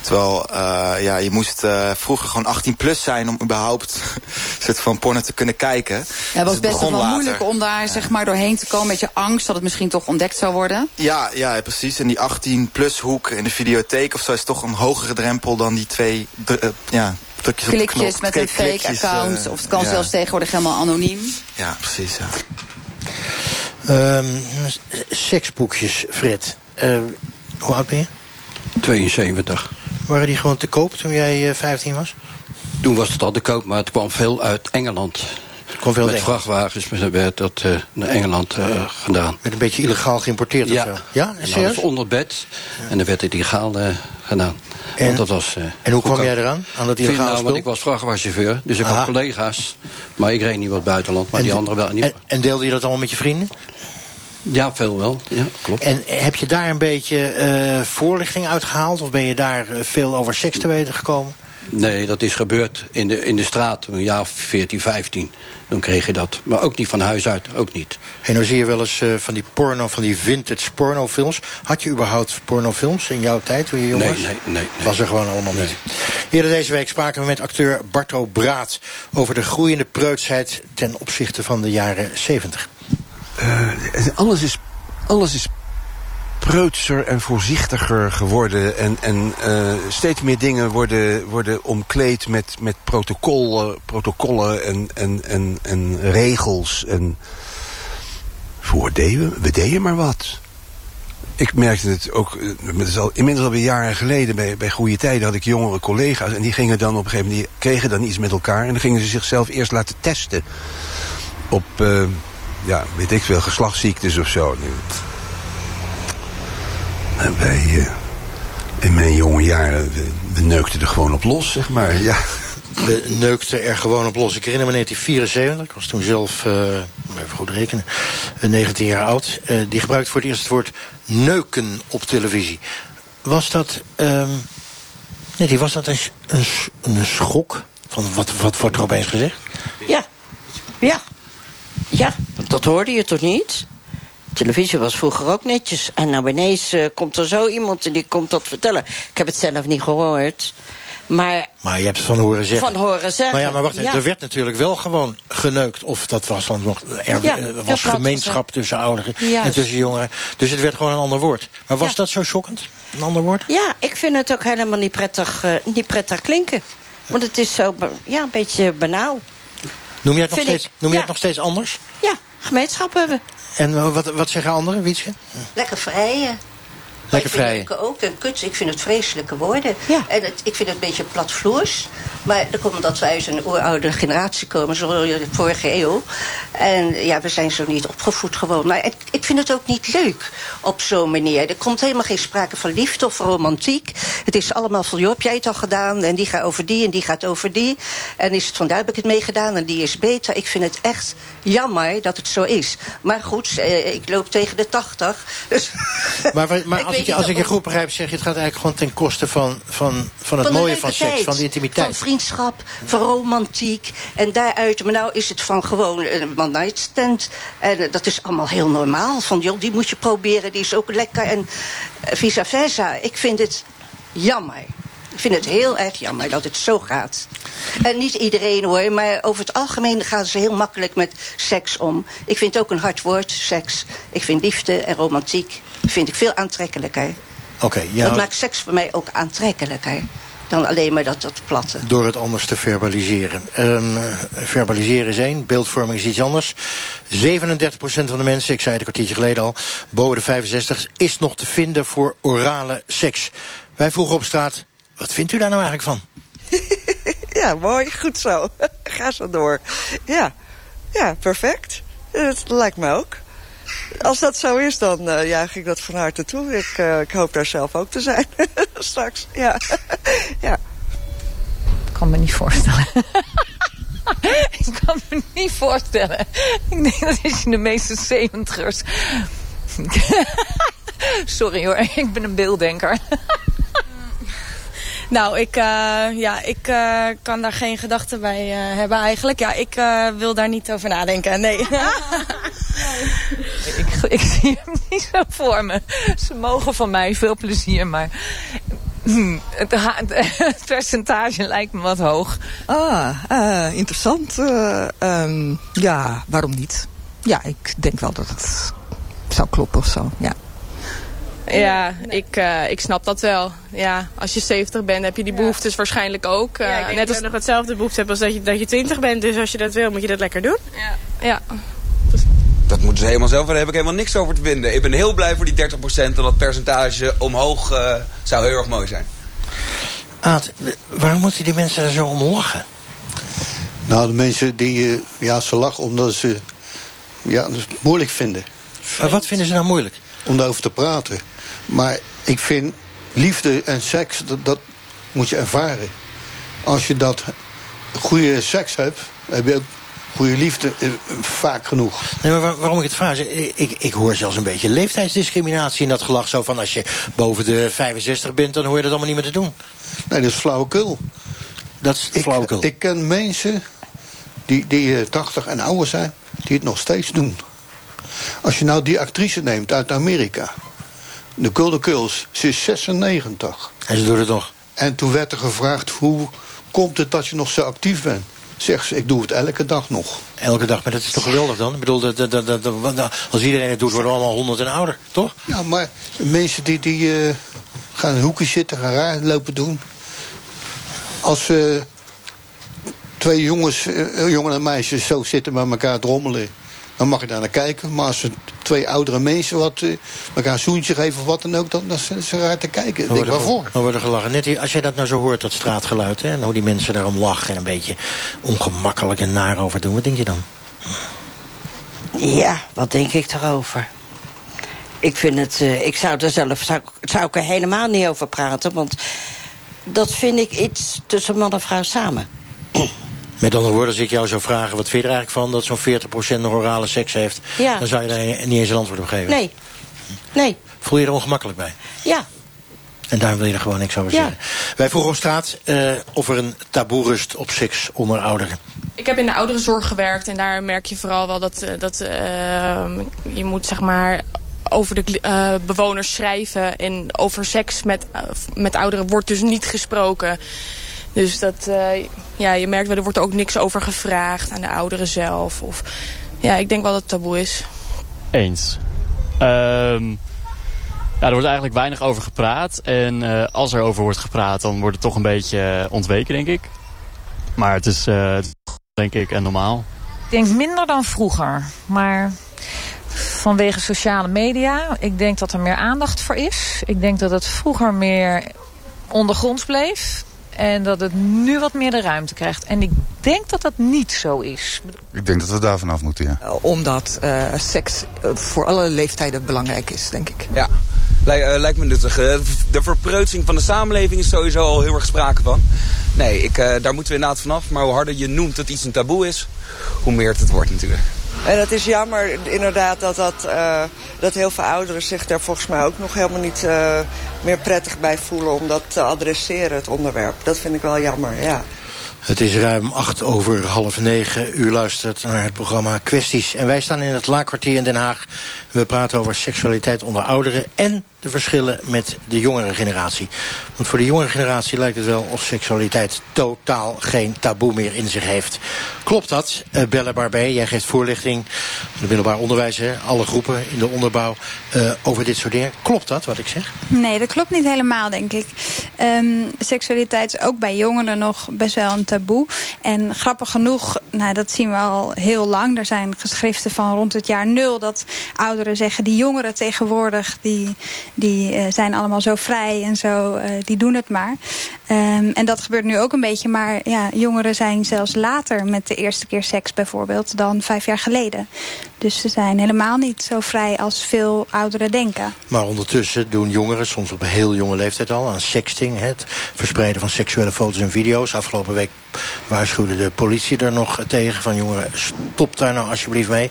Terwijl eh, ja, je moest vroeger gewoon 18 plus zijn om überhaupt (laughs) soort van porno te kunnen kijken. Ja, het was Dus best wel moeilijk om daar zeg maar doorheen te komen met je angst dat het misschien toch ontdekt zou worden. Ja, ja, precies. En die 18 plus hoek in de videotheek of zo is toch een hogere drempel dan die twee ja, drukjes op de knop. Klikjes met een fake account. of het kan ja. zelfs tegenwoordig helemaal anoniem. Ja, precies. Ja. Ehm, s- seksboekjes, Fred. Eh, hoe oud ben je? 72. Waren die gewoon te koop toen jij eh, 15 was? Toen was het al te koop, maar het kwam veel uit Engeland. kwam veel uit Met Engeland. vrachtwagens werd dat eh, naar Engeland eh, gedaan. Met een beetje illegaal geïmporteerd ja. of zo? Ja, En serieus? onder het bed. En dan werd het illegaal eh, gedaan. En- Want dat was, eh, en hoe kwam goedkoop. jij eraan, aan dat illegale nou? Want ik was vrachtwagenchauffeur, dus ik Aha. had collega's. Maar ik reed niet wat het buitenland, maar die anderen wel niet. En, en deelde je dat allemaal met je vrienden? Ja, veel wel. Ja, klopt. En heb je daar een beetje eh, voorlichting uitgehaald? Of ben je daar eh, veel over seks te weten gekomen? Nee, dat is gebeurd in de, in de straat, een jaar of 14, 15. Dan kreeg je dat. Maar ook niet van huis uit, ook niet. En dan zie je wel eens eh, van die porno, van die vintage pornofilms. Had je überhaupt pornofilms in jouw tijd toen je jong Nee, was? nee, nee, nee. Was er gewoon allemaal niet. Eerder deze week spraken we met acteur Barto Braat... over de groeiende preutsheid ten opzichte van de jaren 70. Eh, alles, is, alles is preutser en voorzichtiger geworden. En, en eh, steeds meer dingen worden, worden omkleed met, met protocollen, protocollen en, en, en, en regels. En voor deden we, deden maar wat. Ik merkte het ook, eh, het is al, inmiddels alweer jaren geleden, bij, bij goede tijden had ik jongere collega's. En die gingen dan op een gegeven moment, kregen dan iets met elkaar. En dan gingen ze zichzelf eerst laten testen. Op, ja, weet ik veel, geslachtsziektes of zo. En wij, eh, in mijn jonge jaren, we, we neukten er gewoon op los, zeg maar. Ja. We neukten er gewoon op los. Ik herinner me 1974, ik was toen zelf, eh, even goed rekenen, eh, 19 jaar oud. Eh, die gebruikte voor het eerst het woord neuken op televisie. Was dat, ehm nee, die was dat een, een, sch- een schok? Van wat, wat wordt er opeens gezegd? Ja, ja, dat hoorde je toch niet? Televisie was vroeger ook netjes. En nou ineens eh, komt er zo iemand en die komt dat vertellen. Ik heb het zelf niet gehoord. Maar Maar je hebt het van horen zeggen. van horen zeggen. Maar ja, maar wacht, ja. er werd natuurlijk wel gewoon geneukt. Of dat was dan nog, er Ja, eh, was gemeenschap tussen ouderen Juist. en tussen jongeren. Dus het werd gewoon een ander woord. Maar was dat zo schokkend? Een ander woord? Ja, ik vind het ook helemaal niet prettig, eh, niet prettig klinken. Want het is zo, ja, een beetje banaal. Noem je het nog steeds, ik, noem je ja. het nog steeds anders? Ja, gemeenschap hebben. En wat, wat zeggen anderen, Wietse? Lekker vrijen. Lekker ik vind vrij. het ook een kut. Ik vind het vreselijke woorden. En het, ik vind het een beetje platvloers. Maar dat komt omdat wij uit een oeroude generatie komen, zo in de vorige eeuw. En ja, we zijn zo niet opgevoed gewoon. Maar ik, ik vind het ook niet leuk op zo'n manier. Er komt helemaal geen sprake van liefde of romantiek. Het is allemaal van, joh, heb jij het al gedaan? En die gaat over die en die gaat over die. En is het van, daar heb ik het mee gedaan en die is beter. Ik vind het echt jammer dat het zo is. Maar goed, eh, ik loop tegen de tachtig. Dus Maar, maar (laughs) Ik als, ik, je- als ik je goed begrijp, zeg je het gaat eigenlijk gewoon ten koste van, van, van het Van mooie van seks, van de intimiteit. Van vriendschap, van romantiek. En daaruit, maar nou is het van gewoon een one night stand. En eh, dat is allemaal heel normaal. Van joh, die moet je proberen, die is ook lekker. En eh, vice versa. Ik vind het jammer. Ik vind het heel erg jammer dat het zo gaat. En niet iedereen hoor, maar over het algemeen gaan ze heel makkelijk met seks om. Ik vind het ook een hard woord, seks. Ik vind liefde en romantiek vind ik veel aantrekkelijker. Oké, ja. Dat maakt seks voor mij ook aantrekkelijker dan alleen maar dat, dat platte. Door het anders te verbaliseren. Um, verbaliseren is één, beeldvorming is iets anders. 37% van de mensen, ik zei het een kwartiertje geleden al... boven de 65 is nog te vinden voor orale seks. Wij vroegen op straat, wat vindt u daar nou eigenlijk van? (laughs) ja, mooi, goed zo. (laughs) Ga zo door. Ja, ja perfect. Dat lijkt me ook. Als dat zo is, dan uh, juich ik dat van harte toe. Ik, uh, ik hoop daar zelf ook te zijn (laughs) straks. Ja. ja. Ik kan me niet voorstellen. ik kan me niet voorstellen. Ik denk dat is in de meeste zeventigers. Sorry hoor, ik ben een beelddenker. Nou, ik, uh, ja, ik uh, kan daar geen gedachten bij uh, hebben eigenlijk. Ja, ik wil daar niet over nadenken, nee. (laughs) ik, ik, zie hem (laughs) niet zo voor me. Ze mogen van mij veel plezier, maar... Hmm, het, het, percentage lijkt me wat hoog. Ah, interessant. Um, ja, waarom niet? Ja, ik denk wel dat het zou kloppen of zo, ja. Ja, ik, uh, ik snap dat wel. Ja, als je 70 bent heb je die behoeftes waarschijnlijk ook. Uh, ja, ik denk net als je nog hetzelfde behoefte hebt als dat je, dat je 20 bent. Dus als je dat wil, moet je dat lekker doen. Ja. ja. Dat moeten ze helemaal zelf. Daar heb ik helemaal niks over te vinden. Ik ben heel blij voor die 30% en dat percentage omhoog uh, zou heel erg mooi zijn. Aad, waarom moeten die mensen er zo om lachen? Nou, de mensen die, ja, ze lachen omdat ze ja, het moeilijk vinden. Maar wat vinden ze nou moeilijk? Om daarover te praten. Maar ik vind liefde en seks, dat, dat moet je ervaren. Als je dat goede seks hebt, heb je ook goede liefde eh, vaak genoeg. Nee, maar waarom ik het vraag, ik, ik hoor zelfs een beetje leeftijdsdiscriminatie in dat gelach. Zo van als je boven de 65 bent, dan hoor je dat allemaal niet meer te doen. Nee, dat is flauwekul. Dat is flauwekul. Ik, ik ken mensen die, die 80 en ouder zijn, die het nog steeds doen. Als je nou die actrice neemt uit Amerika, de Golden Girls, ze is 96. En ze doet het nog. En toen werd er gevraagd, hoe komt het dat je nog zo actief bent? Zegt ze, ik doe het elke dag nog. Elke dag, maar dat is toch geweldig dan? Ik bedoel, dat, dat, dat, dat als iedereen het doet, worden we allemaal honderd en ouder, toch? Ja, maar mensen die, die uh, gaan in een hoekje zitten, gaan raar lopen doen. Als uh, twee jongens, uh, jongen en meisjes zo zitten bij elkaar drommelen dan mag je daar naar kijken. Maar als er twee oudere mensen wat, uh, elkaar een zoentje geven of wat dan ook... dan, dan zijn ze raar te kijken. Denk, waarvoor? Dan worden gelachen. Net als jij dat nou zo hoort, dat straatgeluid... Hè, en hoe die mensen daarom lachen en een beetje ongemakkelijk en naar over doen... wat denk je dan? Ja, wat denk ik erover? Ik vind het... Uh, ik zou er zelf zou, zou ik er helemaal niet over praten... want dat vind ik iets tussen man en vrouw samen. Met andere woorden, als ik jou zou vragen... wat vind je er eigenlijk van dat zo'n 40% nog orale seks heeft... Ja. dan zou je daar niet eens een antwoord op geven? Nee. Nee. Voel je er ongemakkelijk bij? Ja. En daar wil je er gewoon niks over zeggen. Wij vroegen op straat uh, of er een taboe rust op seks onder ouderen. Ik heb in de ouderenzorg gewerkt en daar merk je vooral wel dat, dat uh, je moet zeg maar over de uh, bewoners schrijven. En over seks met, uh, met ouderen wordt dus niet gesproken. Dus dat, uh, ja, je merkt wel, er wordt ook niks over gevraagd aan de ouderen zelf. Of, ja, ik denk wel dat het taboe is. Eens. Um, ja, er wordt eigenlijk weinig over gepraat. En uh, als er over wordt gepraat, dan wordt het toch een beetje ontweken, denk ik. Maar het is, uh, denk ik, en normaal. Ik denk minder dan vroeger. Maar vanwege sociale media, ik denk dat er meer aandacht voor is. Ik denk dat het vroeger meer ondergronds bleef. En dat het nu wat meer de ruimte krijgt. En ik denk dat dat niet zo is. Ik denk dat we daar vanaf moeten, ja. Omdat uh, seks voor alle leeftijden belangrijk is, denk ik. Ja, Lij, uh, lijkt me nuttig. de verpreutsing van de samenleving is sowieso al heel erg sprake van. Nee, ik, uh, daar moeten we inderdaad vanaf. Maar hoe harder je noemt dat iets een taboe is, hoe meer het het wordt natuurlijk. En het is jammer inderdaad dat, dat, uh, dat heel veel ouderen zich daar volgens mij ook nog helemaal niet uh, meer prettig bij voelen om dat te adresseren, het onderwerp. Dat vind ik wel jammer, ja. Het is ruim acht over half negen. U luistert naar het programma Kwesties. En wij staan in het Laakkwartier in Den Haag. We praten over seksualiteit onder ouderen en de verschillen met de jongere generatie? Want voor de jongere generatie lijkt het wel of seksualiteit totaal geen taboe meer in zich heeft. Klopt dat, uh, Belle Barbé? Jij geeft voorlichting, de middelbaar onderwijs, hè, alle groepen in de onderbouw, uh, over dit soort dingen. Klopt dat, wat ik zeg? Nee, dat klopt niet helemaal, denk ik. Um, seksualiteit is ook bij jongeren nog best wel een taboe. En grappig genoeg, nou, dat zien we al heel lang. Er zijn geschriften van rond het jaar nul dat ouderen zeggen... die jongeren tegenwoordig, die, die uh, zijn allemaal zo vrij en zo, uh, die doen het maar. Um, en dat gebeurt nu ook een beetje. Maar ja, jongeren zijn zelfs later met de eerste keer seks bijvoorbeeld... dan vijf jaar geleden. Dus ze zijn helemaal niet zo vrij als veel ouderen denken. Maar ondertussen doen jongeren, soms op heel jonge leeftijd al... aan sexting, het verspreiden van seksuele foto's en video's. Afgelopen week waarschuwde de politie er nog tegen van... jongeren, stop daar nou alsjeblieft mee.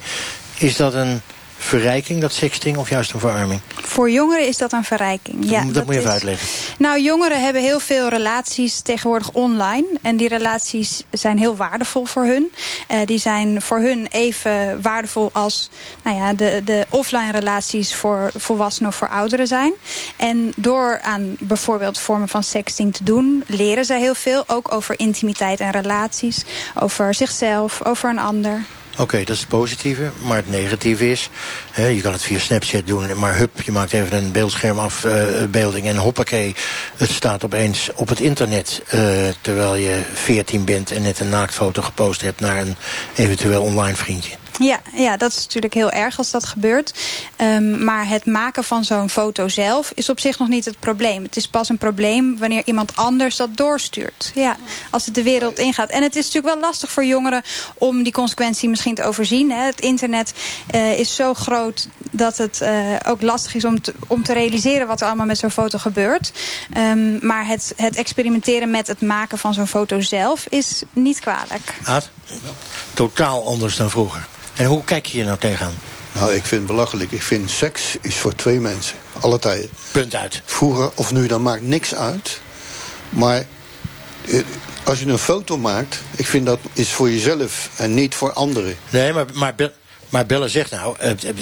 Is dat een verrijking, dat sexting, of juist een verarming? Voor jongeren is dat een verrijking. Dat, ja, dat, dat moet je even uitleggen. Nou, jongeren hebben heel veel relaties tegenwoordig online. En die relaties zijn heel waardevol voor hun. Uh, die zijn voor hun even waardevol als nou ja, de, de offline relaties voor volwassenen of voor ouderen zijn. En door aan bijvoorbeeld vormen van sexting te doen, leren zij heel veel. Ook over intimiteit en relaties. Over zichzelf, over een ander. Oké, dat is het positieve. Maar het negatieve is, hè, je kan het via Snapchat doen... maar hup, je maakt even een beeldschermafbeelding... Uh, en hoppakee, het staat opeens op het internet... Uh, terwijl je 14 bent en net een naaktfoto gepost hebt... naar een eventueel online vriendje. Ja, ja, dat is natuurlijk heel erg als dat gebeurt. Um, maar het maken van zo'n foto zelf is op zich nog niet het probleem. Het is pas een probleem wanneer iemand anders dat doorstuurt. Ja, als het de wereld ingaat. En het is natuurlijk wel lastig voor jongeren om die consequentie misschien te overzien. Hè. Het internet uh, is zo groot dat het uh, ook lastig is om te, om te realiseren wat er allemaal met zo'n foto gebeurt. Um, maar het, het experimenteren met het maken van zo'n foto zelf is niet kwalijk. Totaal anders dan vroeger. En hoe kijk je hier nou tegenaan? Nou, ik vind het belachelijk. Ik vind seks is voor twee mensen. Alle tijden. Punt uit. Vroeger of nu, dan maakt niks uit. Maar als je een foto maakt, ik vind dat is voor jezelf en niet voor anderen. Nee, maar, maar, maar Belle zegt nou,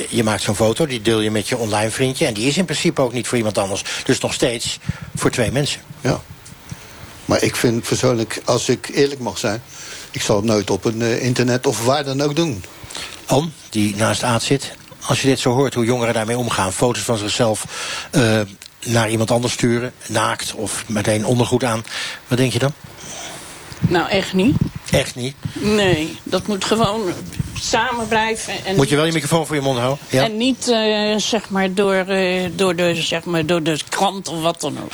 je maakt zo'n foto, die deel je met je online vriendje... en die is in principe ook niet voor iemand anders. Dus nog steeds voor twee mensen. Ja. Maar ik vind persoonlijk, als ik eerlijk mag zijn... ik zal het nooit op een uh, internet of waar dan ook doen. Oom, die naast Aad zit. Als je dit zo hoort, hoe jongeren daarmee omgaan. Foto's van zichzelf uh, naar iemand anders sturen. Naakt of meteen ondergoed aan. Wat denk je dan? Nou, echt niet. Echt niet? Nee, dat moet gewoon samen blijven. En moet je wel je microfoon voor je mond houden? Ja? En niet, uh, zeg maar, door, uh, door, de, zeg maar, door de krant of wat dan ook.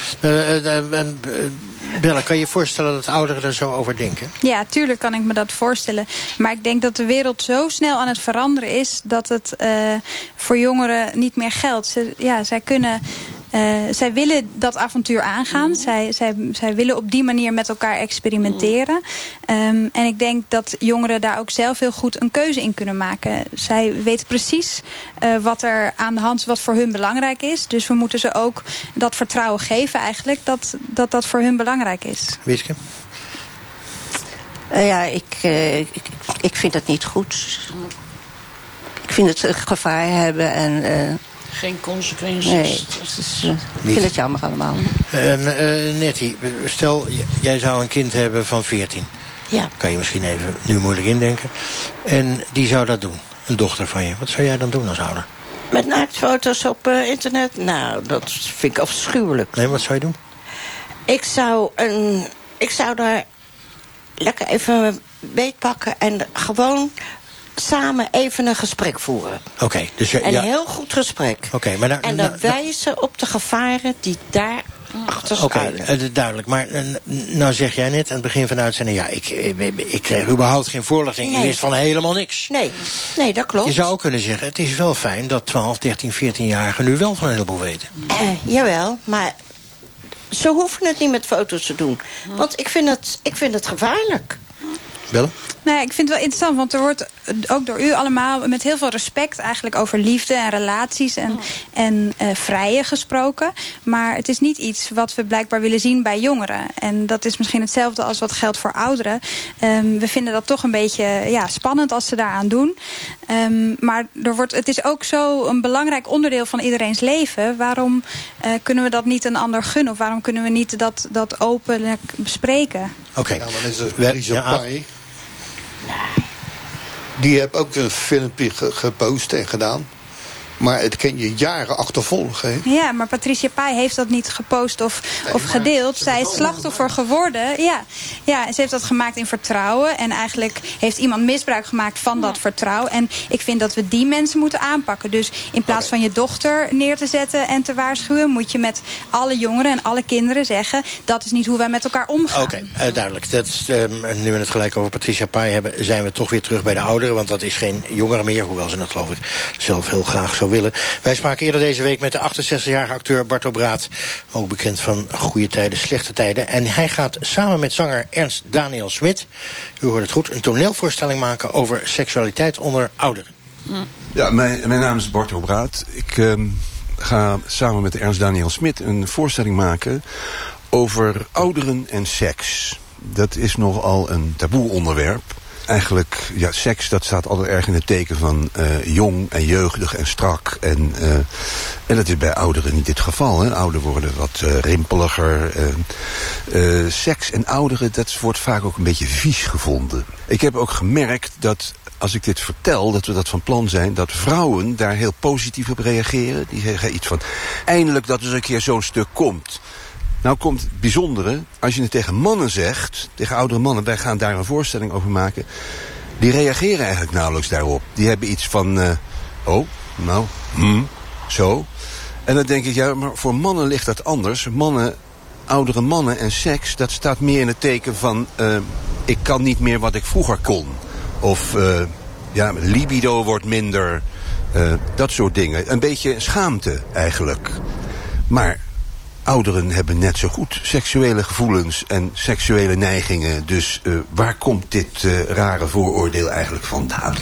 Bella, kan je je voorstellen dat ouderen er zo over denken? Ja, tuurlijk kan ik me dat voorstellen. Maar ik denk dat de wereld zo snel aan het veranderen is... dat het uh, voor jongeren niet meer geldt. Ze, ja, zij kunnen... Uh, zij willen dat avontuur aangaan. Mm. Zij, zij, zij willen op die manier met elkaar experimenteren. Mm. Um, en ik denk dat jongeren daar ook zelf heel goed een keuze in kunnen maken. Zij weten precies uh, wat er aan de hand is, wat voor hun belangrijk is. Dus we moeten ze ook dat vertrouwen geven eigenlijk, dat dat, dat voor hun belangrijk is. Wieske? Uh, ja, ik, uh, ik, ik vind het niet goed. Ik vind het gevaar hebben en... Geen consequenties. Nee, dus, uh, ik vind het jammer allemaal. Uh, uh, Nettie, stel jij zou een kind hebben van 14. Ja. Kan je misschien even nu moeilijk indenken. En die zou dat doen, een dochter van je. Wat zou jij dan doen als ouder? Met naaktfoto's op internet? Nou, dat vind ik afschuwelijk. Nee, wat zou je doen? Ik zou, een, ik zou daar lekker even beetpakken en gewoon samen even een gesprek voeren. Oké. Okay, dus je, een ja. heel goed gesprek. Okay, maar nou, en dan nou, wijzen op de gevaren die daar achter Oké, okay, uh, duidelijk. Maar uh, nou zeg jij net aan het begin van de uitzending... ja, ik, ik, ik kreeg überhaupt geen voorlichting. Nee. Ik wist van helemaal niks. Nee, nee, dat klopt. Je zou ook kunnen zeggen, het is wel fijn... dat 12, 13, 14-jarigen nu wel van een heleboel weten. Uh, jawel, maar ze hoeven het niet met foto's te doen. Want ik vind het, ik vind het gevaarlijk. Bellen? Nee, ik vind het wel interessant, want er wordt ook door u allemaal met heel veel respect eigenlijk over liefde en relaties en, en uh, vrije gesproken. Maar het is niet iets wat we blijkbaar willen zien bij jongeren. En dat is misschien hetzelfde als wat geldt voor ouderen. Um, we vinden dat toch een beetje ja, spannend als ze daaraan doen. Um, maar er wordt, het is ook zo een belangrijk onderdeel van iedereen's leven. Waarom uh, kunnen we dat niet een ander gunnen? Of waarom kunnen we niet dat, dat openlijk bespreken? Oké. Okay. Ja, dan is er ja, Die heb ook een filmpje gepost en gedaan. Maar het kan je jaren achtervolgen. Hè? Ja, maar Patricia Pai heeft dat niet gepost of, nee, of gedeeld. Zij is slachtoffer geworden. Ja. ja, ze heeft dat gemaakt in vertrouwen. En eigenlijk heeft iemand misbruik gemaakt van dat vertrouwen. En ik vind dat we die mensen moeten aanpakken. Dus in plaats van je dochter neer te zetten en te waarschuwen... moet je met alle jongeren en alle kinderen zeggen... dat is niet hoe wij met elkaar omgaan. Oké, okay, uh, duidelijk. Dat is, uh, nu we het gelijk over Patricia Pai hebben... zijn we toch weer terug bij de ouderen. Want dat is geen jongere meer. Hoewel ze dat geloof ik zelf heel graag zo willen. Wij spraken eerder deze week met de 68-jarige acteur Barto Braat. Ook bekend van goede tijden, slechte tijden. En hij gaat samen met zanger Ernst Daniel Smit... u hoort het goed, een toneelvoorstelling maken... over seksualiteit onder ouderen. Ja, mijn, mijn naam is Barto Braat. Ik uh, ga samen met Ernst Daniel Smit een voorstelling maken... over ouderen en seks. Dat is nogal een taboe onderwerp eigenlijk, ja, seks dat staat altijd erg in het teken van uh, jong en jeugdig en strak. En, uh, en dat is bij ouderen niet het geval. Hè. Ouderen worden wat uh, rimpeliger. seks en ouderen, dat wordt vaak ook een beetje vies gevonden. Ik heb ook gemerkt dat als ik dit vertel, dat we dat van plan zijn... dat vrouwen daar heel positief op reageren. Die zeggen iets van, eindelijk dat er een keer zo'n stuk komt... Nou komt het bijzondere, als je het tegen mannen zegt, tegen oudere mannen, wij gaan daar een voorstelling over maken, die reageren eigenlijk nauwelijks daarop. Die hebben iets van, uh, oh, nou, hm, zo. En dan denk ik, ja, maar voor mannen ligt dat anders. Mannen, oudere mannen en seks, dat staat meer in het teken van, uh, ik kan niet meer wat ik vroeger kon. Of, uh, ja, libido wordt minder, dat soort dingen. Een beetje schaamte eigenlijk. Maar ouderen hebben net zo goed seksuele gevoelens en seksuele neigingen. Dus uh, waar komt dit uh, rare vooroordeel eigenlijk vandaan?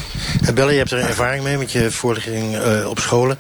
Belle, je hebt er ervaring mee met je voorlichting op scholen.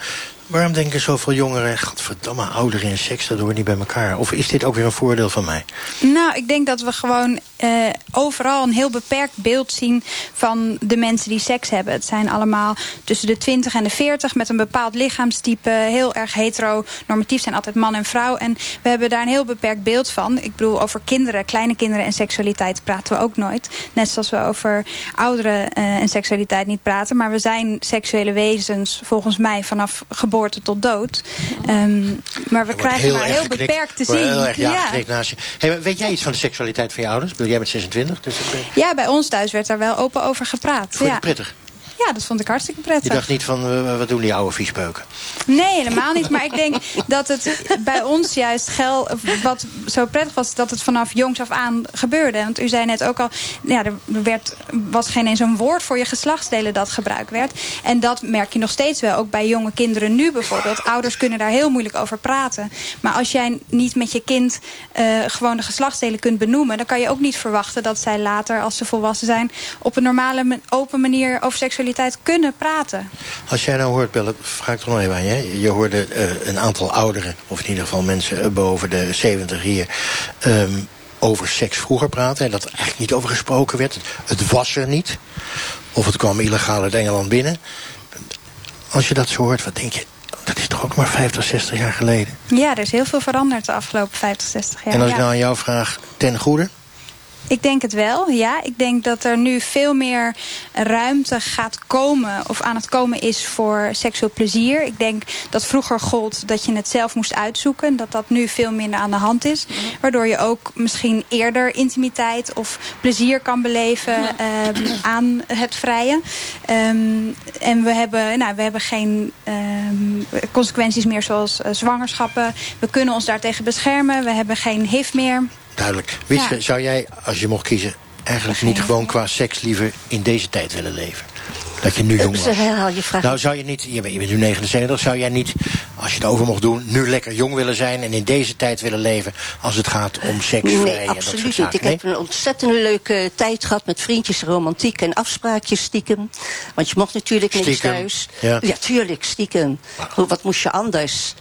Waarom denken zoveel jongeren, godverdamme, ouderen en seks, dat hoort niet bij elkaar? Of is dit ook weer een voordeel van mij? Nou, ik denk dat we gewoon uh, overal een heel beperkt beeld zien van de mensen die seks hebben. Het zijn allemaal tussen de 20 en de 40 met een bepaald lichaamstype, heel erg heteronormatief, zijn altijd man en vrouw. En we hebben daar een heel beperkt beeld van. Ik bedoel, over kinderen, kleine kinderen en seksualiteit praten we ook nooit. Net zoals we over ouderen uh, en seksualiteit niet praten. Maar we zijn seksuele wezens, volgens mij, vanaf geboorte tot dood. Um, maar we krijgen maar heel beperkt te zien. Heel erg ja, ja. naast je. Hey, weet jij iets van de seksualiteit van je ouders? Jij bent 26. Dus Ja, bij ons thuis werd daar wel open over gepraat. Vond ja. prettig? Ja, dat vond ik hartstikke prettig. Je dacht niet van, uh, wat doen die oude viespeuken? Nee, helemaal niet. Maar ik denk dat het bij ons juist gel, wat zo prettig was... dat het vanaf jongs af aan gebeurde. Want u zei net ook al, ja, er werd, was geen eens een woord voor je geslachtsdelen dat gebruikt werd. En dat merk je nog steeds wel, ook bij jonge kinderen nu bijvoorbeeld. Ouders kunnen daar heel moeilijk over praten. Maar als jij niet met je kind uh, gewoon de geslachtsdelen kunt benoemen... dan kan je ook niet verwachten dat zij later, als ze volwassen zijn... op een normale, open manier over seksualiteit kunnen praten. Als jij nou hoort, Belle, vraag ik toch nog even aan je. Je hoorde uh, een aantal ouderen, of in ieder geval mensen boven de 70 hier... Um, over seks vroeger praten. En dat er eigenlijk niet over gesproken werd. Het was er niet. Of het kwam illegaal uit Engeland binnen. Als je dat zo hoort, wat denk je? Dat is toch ook maar 50, 60 jaar geleden? Ja, er is heel veel veranderd de afgelopen 50, 60 jaar. En als ik nou aan jou vraag, ten goede? Ik denk het wel, ja. Ik denk dat er nu veel meer ruimte gaat komen... of aan het komen is voor seksueel plezier. Ik denk dat vroeger gold dat je het zelf moest uitzoeken. Dat dat nu veel minder aan de hand is. Waardoor je ook misschien eerder intimiteit of plezier kan beleven... Um, aan het vrije. Um, en we hebben, nou, we hebben geen um, consequenties meer zoals uh, zwangerschappen. We kunnen ons daartegen beschermen. We hebben geen HIV meer... Duidelijk. Witske, ja. zou jij, als je mocht kiezen, eigenlijk niet gewoon qua seks liever in deze tijd willen leven? Dat je nu jong was. herhaal je vraag. Nou, zou je niet, je bent, je bent nu 79, zou jij niet, als je het over mocht doen, nu lekker jong willen zijn en in deze tijd willen leven als het gaat om seks, vrij Nee, en dat soort absoluut niet. Ik heb een ontzettend leuke tijd gehad met vriendjes, romantiek en afspraakjes stiekem. Want je mocht natuurlijk niks Stiekem, thuis. ja. tuurlijk, stiekem. Hoe, wat moest je anders?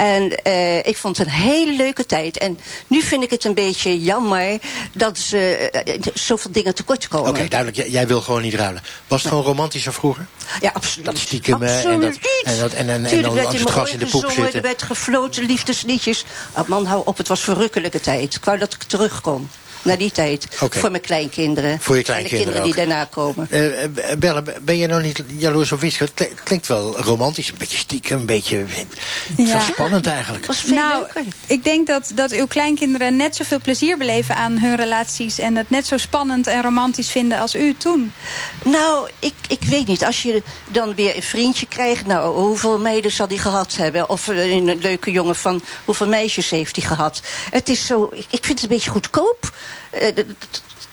En eh, ik vond het een hele leuke tijd. En nu vind ik het een beetje jammer dat ze eh, zoveel dingen tekort komen. Oké, duidelijk. Jij, wil gewoon niet ruilen. Was het gewoon romantischer vroeger? Ja, absoluut. Stiekem eh, en, dat, en, dat, en, en, dan werd in het gras in de poep zitten. Er werd gefloten, liefdesliedjes. Oh, man, hou op, het was verrukkelijke tijd. Ik wou dat ik terugkom naar die tijd. Voor mijn kleinkinderen. Voor je En de kleinkinderen kinderen die daarna komen. Eh, eh, Belle, ben je nou niet jaloers op Wiske? Het kli- klinkt wel romantisch, een beetje stiekem, een beetje Ja. zo spannend eigenlijk. nou, ik denk dat, dat uw kleinkinderen net zoveel plezier beleven aan hun relaties. En het net zo spannend en romantisch vinden als u toen. Nou, ik, ik weet niet. Als je dan weer een vriendje krijgt... Nou, hoeveel meiden zal die gehad hebben? Of eh, een leuke jongen van... Hoeveel meisjes heeft hij gehad? Het is zo... Ik vind het een beetje goedkoop. Eh,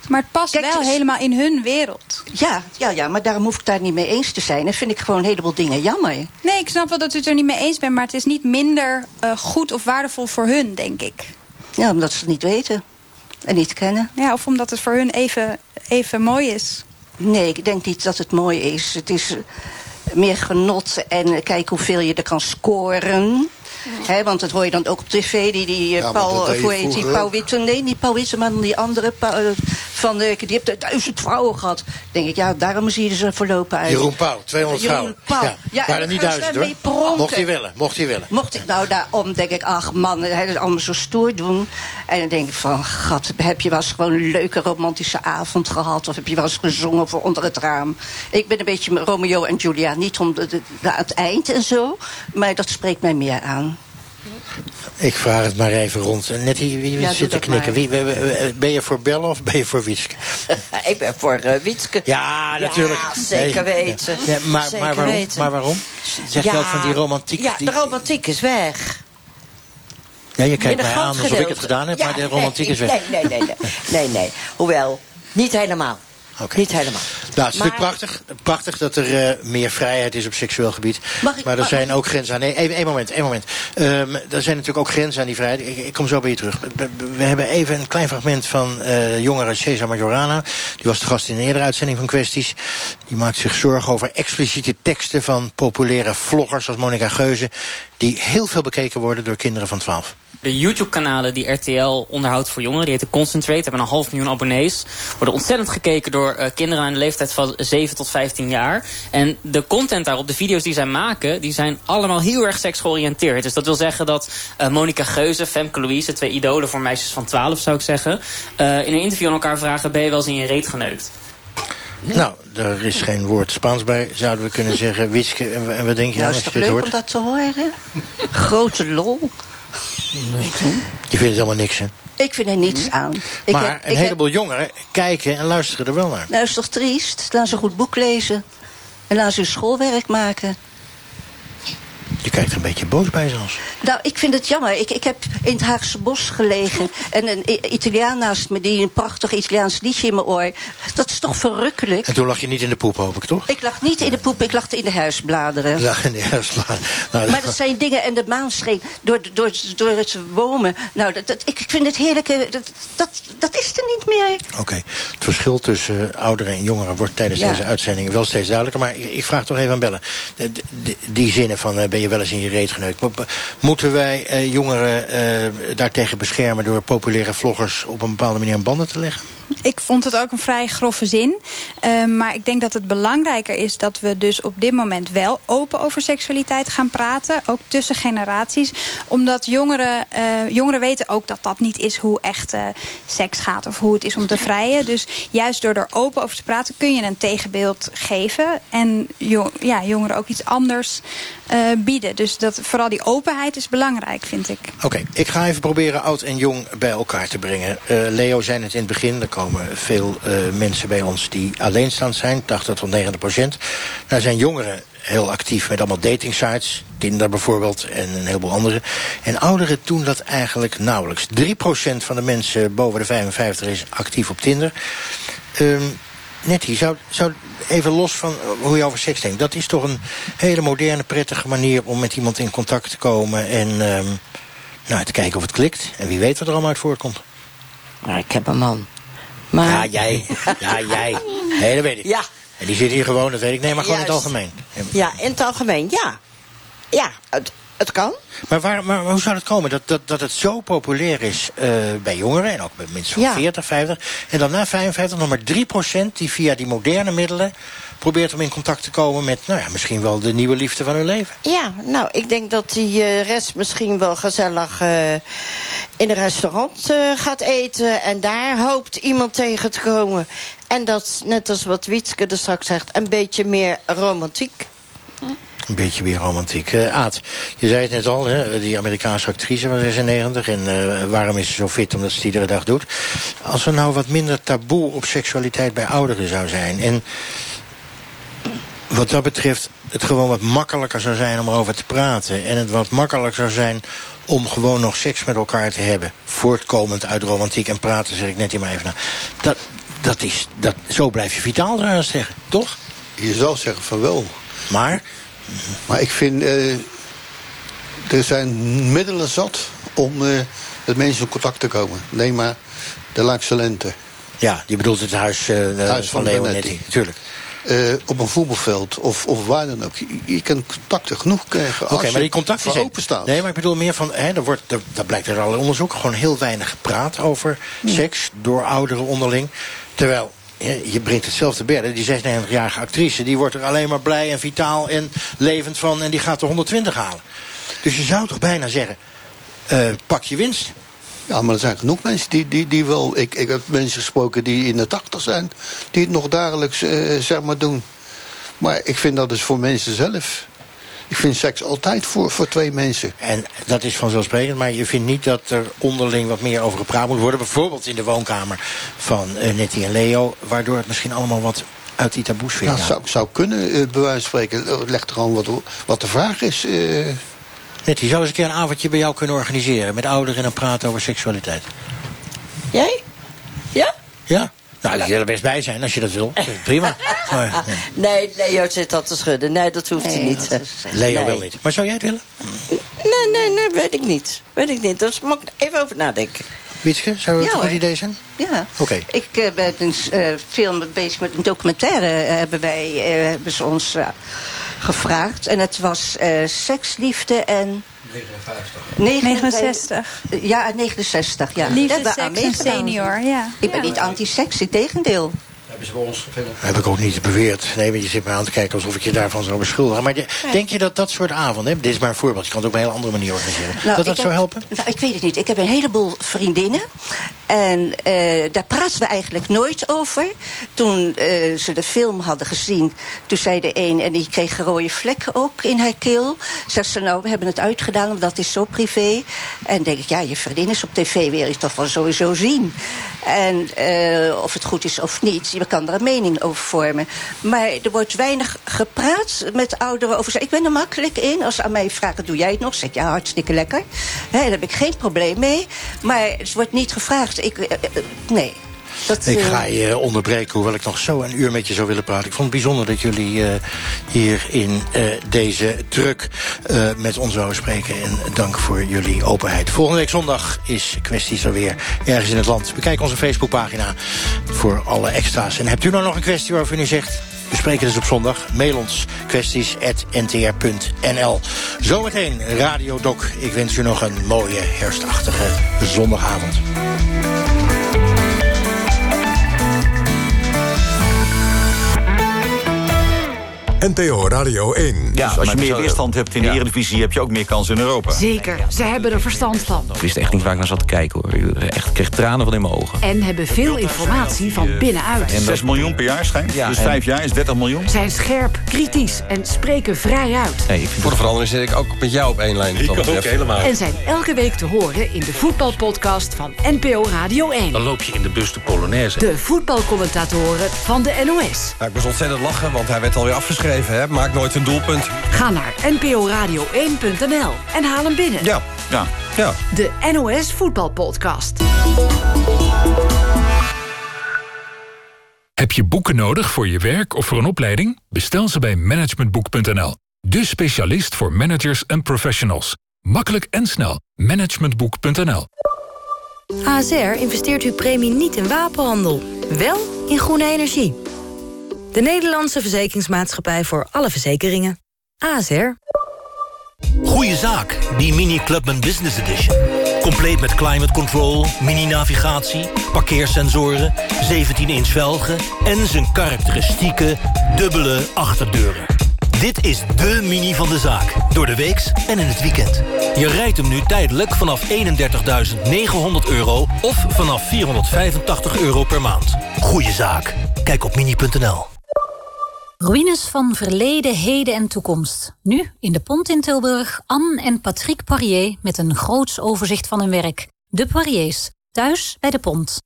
Maar het past Kijk, wel is- helemaal in hun wereld. Ja, ja, ja, maar daarom hoef ik daar niet mee eens te zijn. En vind ik gewoon een heleboel dingen jammer. Nee, ik snap wel dat u het er niet mee eens bent. Maar het is niet minder eh, goed of waardevol voor hun, denk ik. Ja, omdat ze het niet weten. En niet kennen. Ja, of omdat het voor hun even, even mooi is. Nee, ik denk niet dat het mooi is. Het is meer genot en eh, kijk hoeveel je er kan scoren. Hè, want dat hoor je dan ook op tv. Die, die eh, Ja, maar Paul, eh, hoe heet die? Paul ook. Witte. Nee, niet Paul Witte, maar die andere. Paul, eh, van, eh, die heeft duizend vrouwen gehad. denk ik, ja, daarom zie je zo voorlopen uit. Jeroen Pauw, 200 Jeroen vrouwen. Pauw. Ja, waren en er niet duizend ze hoor. daarmee pronken. Mocht hij willen, mocht hij willen. Mocht ik nou daarom, denk ik, ach man, hij is allemaal zo stoer doen. En dan denk ik van, gat, heb je wel eens gewoon een leuke romantische avond gehad? Of heb je wel eens gezongen voor onder het raam? Ik ben een beetje Romeo en Julia, niet om de, de- de- het eind en zo. Maar dat spreekt mij meer aan. Ik vraag het maar even rond. Net hier, wie Ja, zit te knikken? Wie, ben je voor Belle of ben je voor Wietske? (laughs) ik ben voor uh, Wietske. Ja, natuurlijk. Ja, zeker weten. ja. Maar, Zeker maar, waarom, weten. maar waarom? Zeg je ook van die romantiek? Ja, de romantiek is weg. ja, je kijkt mij aan alsof ik het gedaan heb, maar de romantiek nee, is weg. Nee, nee, nee, nee. nee, nee. Hoewel, niet helemaal. Niet helemaal. Nou, het is Maar- natuurlijk prachtig, prachtig dat er eh, meer vrijheid is op seksueel gebied. Mag ik- maar er mag- zijn ook grenzen aan. Nee, één moment, één moment. Ehm, er zijn natuurlijk ook grenzen aan die vrijheid. Ik, ik kom zo bij je terug. We, we hebben even een klein fragment van eh jongere Cesar Majorana. Die was de gast in een eerdere uitzending van Kwesties. Die maakt zich zorgen over expliciete teksten van populaire vloggers als Monica Geuze. Die heel veel bekeken worden door kinderen van 12. De YouTube-kanalen die RTL onderhoudt voor jongeren, die heten Concentrate, hebben een half miljoen abonnees. Worden ontzettend gekeken door eh, kinderen aan de leeftijd van 7 tot 15 jaar. En de content daarop, de video's die zij maken, die zijn allemaal heel erg seksgeoriënteerd. Dus dat wil zeggen dat eh Monica Geuze, Femke Louise, twee idolen voor meisjes van 12 zou ik zeggen, eh, in een interview aan elkaar vragen: ben je wel eens in je reet geneukt? Nou, er is geen woord Spaans bij, zouden we kunnen zeggen. Wiske, en, wat denk je Nou, is als je dit leuk hoort? om dat te horen? Grote lol. Je vindt het helemaal niks, hè? Ik vind er niets aan. Ik maar heb- een heleboel jongeren kijken en luisteren er wel naar. Nou, is toch triest? Laat ze een goed boek lezen. En laat ze hun schoolwerk maken. Je kijkt er een beetje boos bij zelfs. Nou, ik vind het jammer. Ik, ik heb in het Haagse bos gelegen. En een Italiaan naast me die een prachtig Italiaans liedje in mijn oor. Dat is toch verrukkelijk? En toen lag je niet in de poep, hoop ik, toch? Ik lag niet in de poep, ik lag in de huisbladeren. Lag in de huislaan. Nou, Maar dat zijn dingen, en de maan scheen door, door, door het bomen. Nou, dat, dat, ik vind het heerlijke, dat, dat, dat is er niet meer. Oké, het verschil tussen eh, ouderen en jongeren wordt tijdens Ja. deze uitzending wel steeds duidelijker. Maar ik, ik vraag toch even aan Bellen. De- de- de- die zinnen van eh, ben je wel eens in je reet geneukt. Mo- Moeten wij eh, jongeren eh, daartegen beschermen door populaire vloggers op een bepaalde manier aan banden te leggen? Ik vond het ook een vrij grove zin. Eh, maar ik denk dat het belangrijker is dat we dus op dit moment wel open over seksualiteit gaan praten. Ook tussen generaties. Omdat jongeren, eh, jongeren weten ook dat dat niet is hoe echte seks gaat. Of hoe het is om te vrijen. Dus juist door er open over te praten kun je een tegenbeeld geven. En ja, jongeren ook iets anders eh, Dus dat, vooral die openheid is belangrijk, vind ik. Oké, ik ga even proberen oud en jong bij elkaar te brengen. Eh, Leo zei het in het begin, er komen veel eh, mensen bij ons die alleenstaand zijn, 80 tot 90 procent. Daar zijn jongeren heel actief met allemaal datingsites, Tinder bijvoorbeeld en een heleboel andere. En ouderen doen dat eigenlijk nauwelijks. 3 procent van de mensen boven de 55 is actief op Tinder. Ehm, Nettie, zou, zou even los van hoe je over seks denkt... dat is toch een hele moderne, prettige manier... om met iemand in contact te komen en ehm, nou, te kijken of het klikt. En wie weet wat er allemaal uit voortkomt. Maar ik heb een man. Maar... Ja, jij. Ja, jij. Nee, dat weet ik. Ja. En die zit hier gewoon, dat weet ik. Nee, maar gewoon in het algemeen. Ja, in het algemeen, ja. Ja, het, het kan. Maar, waar, maar hoe zou het komen dat, dat, dat het zo populair is eh, bij jongeren... en ook bij mensen van Ja. 40, 50... en dan na 55 nog maar 3% die via die moderne middelen... probeert om in contact te komen met nou ja, misschien wel de nieuwe liefde van hun leven? Ja, nou, ik denk dat die eh, rest misschien wel gezellig eh, in een restaurant gaat eten. En daar hoopt iemand tegen te komen. En dat, net als wat Wietske er straks zegt, een beetje meer romantiek. Een beetje weer romantiek. Eh Aad, je zei het net al, hè, die Amerikaanse actrice van 96... en eh, waarom is ze zo fit? Omdat ze het iedere dag doet. Als er nou wat minder taboe op seksualiteit bij ouderen zou zijn... en wat dat betreft het gewoon wat makkelijker zou zijn om erover te praten... en het wat makkelijker zou zijn om gewoon nog seks met elkaar te hebben... voortkomend uit romantiek en praten, zeg ik net hier maar even na. Dat, dat is, dat, zo blijf je vitaal, zou haast zeggen, toch? Je zou zeggen van wel. Maar? Maar ik vind... eh, er zijn middelen zat om eh, met mensen in contact te komen. Neem maar de Laakse Lente. Ja, je bedoelt het huis, eh, Huis van van Leonetti, natuurlijk. Eh, op een voetbalveld of, of waar dan ook. Je, je kan contacten genoeg krijgen. Oké, als maar die contacten zijn... open staat. Nee, maar ik bedoel meer van... Hè, er wordt, er, daar blijkt uit alle onderzoek gewoon heel weinig gepraat over seks... door ouderen onderling. Terwijl, je brengt het zelf te bedden. Die 96-jarige actrice, die wordt er alleen maar blij en vitaal en levend van... en die gaat er 120 halen. Dus je zou toch bijna zeggen... eh, pak je winst. Ja, maar er zijn genoeg mensen die, die, die wel... Ik, ik heb mensen gesproken die in de tachtig zijn... die het nog dagelijks eh, zeg maar doen. Maar ik vind dat dus voor mensen zelf. Ik vind seks altijd voor, voor twee mensen. En dat is vanzelfsprekend, maar je vindt niet dat er onderling wat meer over gepraat moet worden. Bijvoorbeeld in de woonkamer van eh, Nettie en Leo. Waardoor het misschien allemaal wat uit die taboesfeer Ja, gaat. zou, zou kunnen, eh, bij wijze van spreken. Eh, Leg er gewoon wat, wat de vraag is. eh. Nettie, zou eens een keer een avondje bij jou kunnen organiseren... met ouderen en dan praten over seksualiteit? Jij? Ja? Ja? Nou, die zullen er best bij zijn als je dat wil. Prima. Maar, (laughs) ja. Nee, Leo zit dat te schudden. Nee, dat hoeft hij niet. Leo Nee. wil niet. Maar zou jij het willen? Nee, nee, nee, weet ik niet. Weet ik niet. Dus moet ik even over nadenken. Wietske, zou het Ja, een goed idee zijn? Ja. Oké. Ik eh, ben een eh, film bezig met een documentaire. eh, hebben wij eh, hebben ze ons gevraagd. En het was eh seksliefde en. 69. Ja, 69. Ja. Liefde, seks en senior, ja. Ik ben Ja. niet anti-seks, in tegendeel. Hebben ze bij ons Heb ik ook niet beweerd. Nee, maar je zit me aan te kijken alsof ik je daarvan zou beschuldigen. Maar de- denk je dat dat soort avonden, dit is maar een voorbeeld, je kan het ook op een hele andere manier organiseren, Nou, dat dat zou helpen? Nou, ik weet het niet. Ik heb een heleboel vriendinnen. En eh, daar praten we eigenlijk nooit over. Toen eh, ze de film hadden gezien, toen zei de een... en die kreeg rode vlekken ook in haar keel. Zegt ze, nou, we hebben het uitgedaan, want dat is zo privé. En denk ik, ja, je vriendin is op tv, wil je toch wel sowieso zien. En eh, of het goed is of niet, je kan er een mening over vormen. Maar er wordt weinig gepraat met ouderen over... Ik ben er makkelijk in. Als ze aan mij vragen, doe jij het nog? Zeg ik, ja, hartstikke lekker. Daar heb ik geen probleem mee. Maar het wordt niet gevraagd. Ik, eh, eh, nee. Dat, Ik eh, ga je onderbreken, hoewel ik nog zo een uur met je zou willen praten. Ik vond het bijzonder dat jullie eh, hier in eh, deze druk met ons zouden spreken. En dank voor jullie openheid. Volgende week zondag is kwesties er weer ergens in het land. Bekijk onze Facebookpagina voor alle extra's. En hebt u nou nog een kwestie waarvan u zegt... We spreken dus op zondag. Mail ons kwesties.ntr.nl. Zometeen Radio Doc. Ik wens u nog een mooie herfstachtige zondagavond. NTO Radio 1. Ja, als je meer weerstand hebt in de Eredivisie... heb je ook meer kans in Europa. Zeker, ze hebben er verstand van. Ik wist echt niet waar ik naar zat te kijken hoor. Ik echt, kreeg tranen van in mijn ogen. En hebben veel informatie van binnenuit. 6 miljoen per jaar schijnt. Ja, dus en- 5 jaar is 30 miljoen. Zijn scherp, kritisch en spreken vrij uit. Nee, ik Voor de verandering zit ik ook met jou op één lijn. wat dat betreft. En zijn elke week te horen in de voetbalpodcast van NPO Radio 1. Dan loop je in de bus de Polonaise. De voetbalcommentatoren van de NOS. Nou, ik moest ontzettend lachen, want hij werd alweer afgeschreven. Hè? Maak nooit een doelpunt. Ga naar nporadio1.nl en haal hem binnen. Ja, ja, ja. De NOS Voetbalpodcast. Heb je je boeken nodig voor je werk of voor een opleiding? Bestel ze bij managementboek.nl. De specialist voor managers en professionals. Makkelijk en snel. Managementboek.nl. ASR investeert uw premie niet in wapenhandel, wel in groene energie. De Nederlandse verzekeringsmaatschappij voor alle verzekeringen. ASR. Goeie zaak, die Mini Clubman Business Edition. Compleet met climate control, mini-navigatie, parkeersensoren... 17-inch velgen en zijn karakteristieke dubbele achterdeuren. Dit is de Mini van de zaak, door de weeks en in het weekend. Je rijdt hem nu tijdelijk vanaf 31.900 euro of vanaf 485 euro per maand. Goeie zaak, kijk op mini.nl. Ruïnes van verleden, heden en toekomst. Nu in de Pont in Tilburg Anne en Patrick Poirier met een groots overzicht van hun werk. De Poiriers, thuis bij de Pont.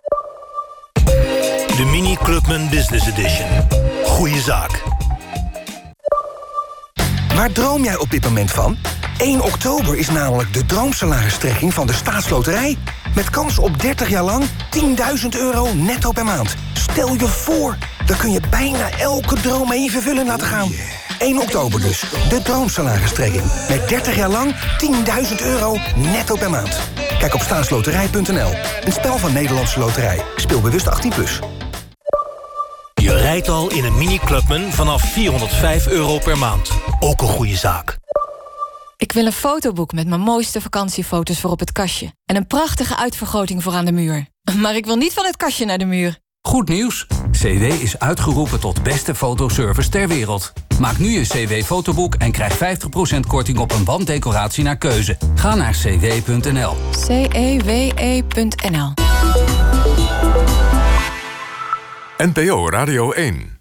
De Mini Clubman Business Edition. Goeie zaak. Waar droom jij op dit moment van? 1 oktober is namelijk de droomsalaristrekking van de staatsloterij. Met kans op 30 jaar lang 10.000 euro netto per maand. Stel je voor, dan kun je bijna elke droom even vervullen laten gaan. 1 oktober dus, de droomsalaristrekking. Met 30 jaar lang 10.000 euro netto per maand. Kijk op staatsloterij.nl. Een spel van Nederlandse Loterij. Speel bewust 18+. Plus. Je rijdt al in een Mini Clubman vanaf 405 euro per maand. Ook een goede zaak. Ik wil een fotoboek met mijn mooiste vakantiefoto's voor op het kastje. En een prachtige uitvergroting voor aan de muur. (laughs) Maar ik wil niet van het kastje naar de muur. Goed nieuws. CW is uitgeroepen tot beste fotoservice ter wereld. Maak nu je CW-fotoboek en krijg 50% korting op een wanddecoratie naar keuze. Ga naar cw.nl. C-E-W-E.nl NPO Radio 1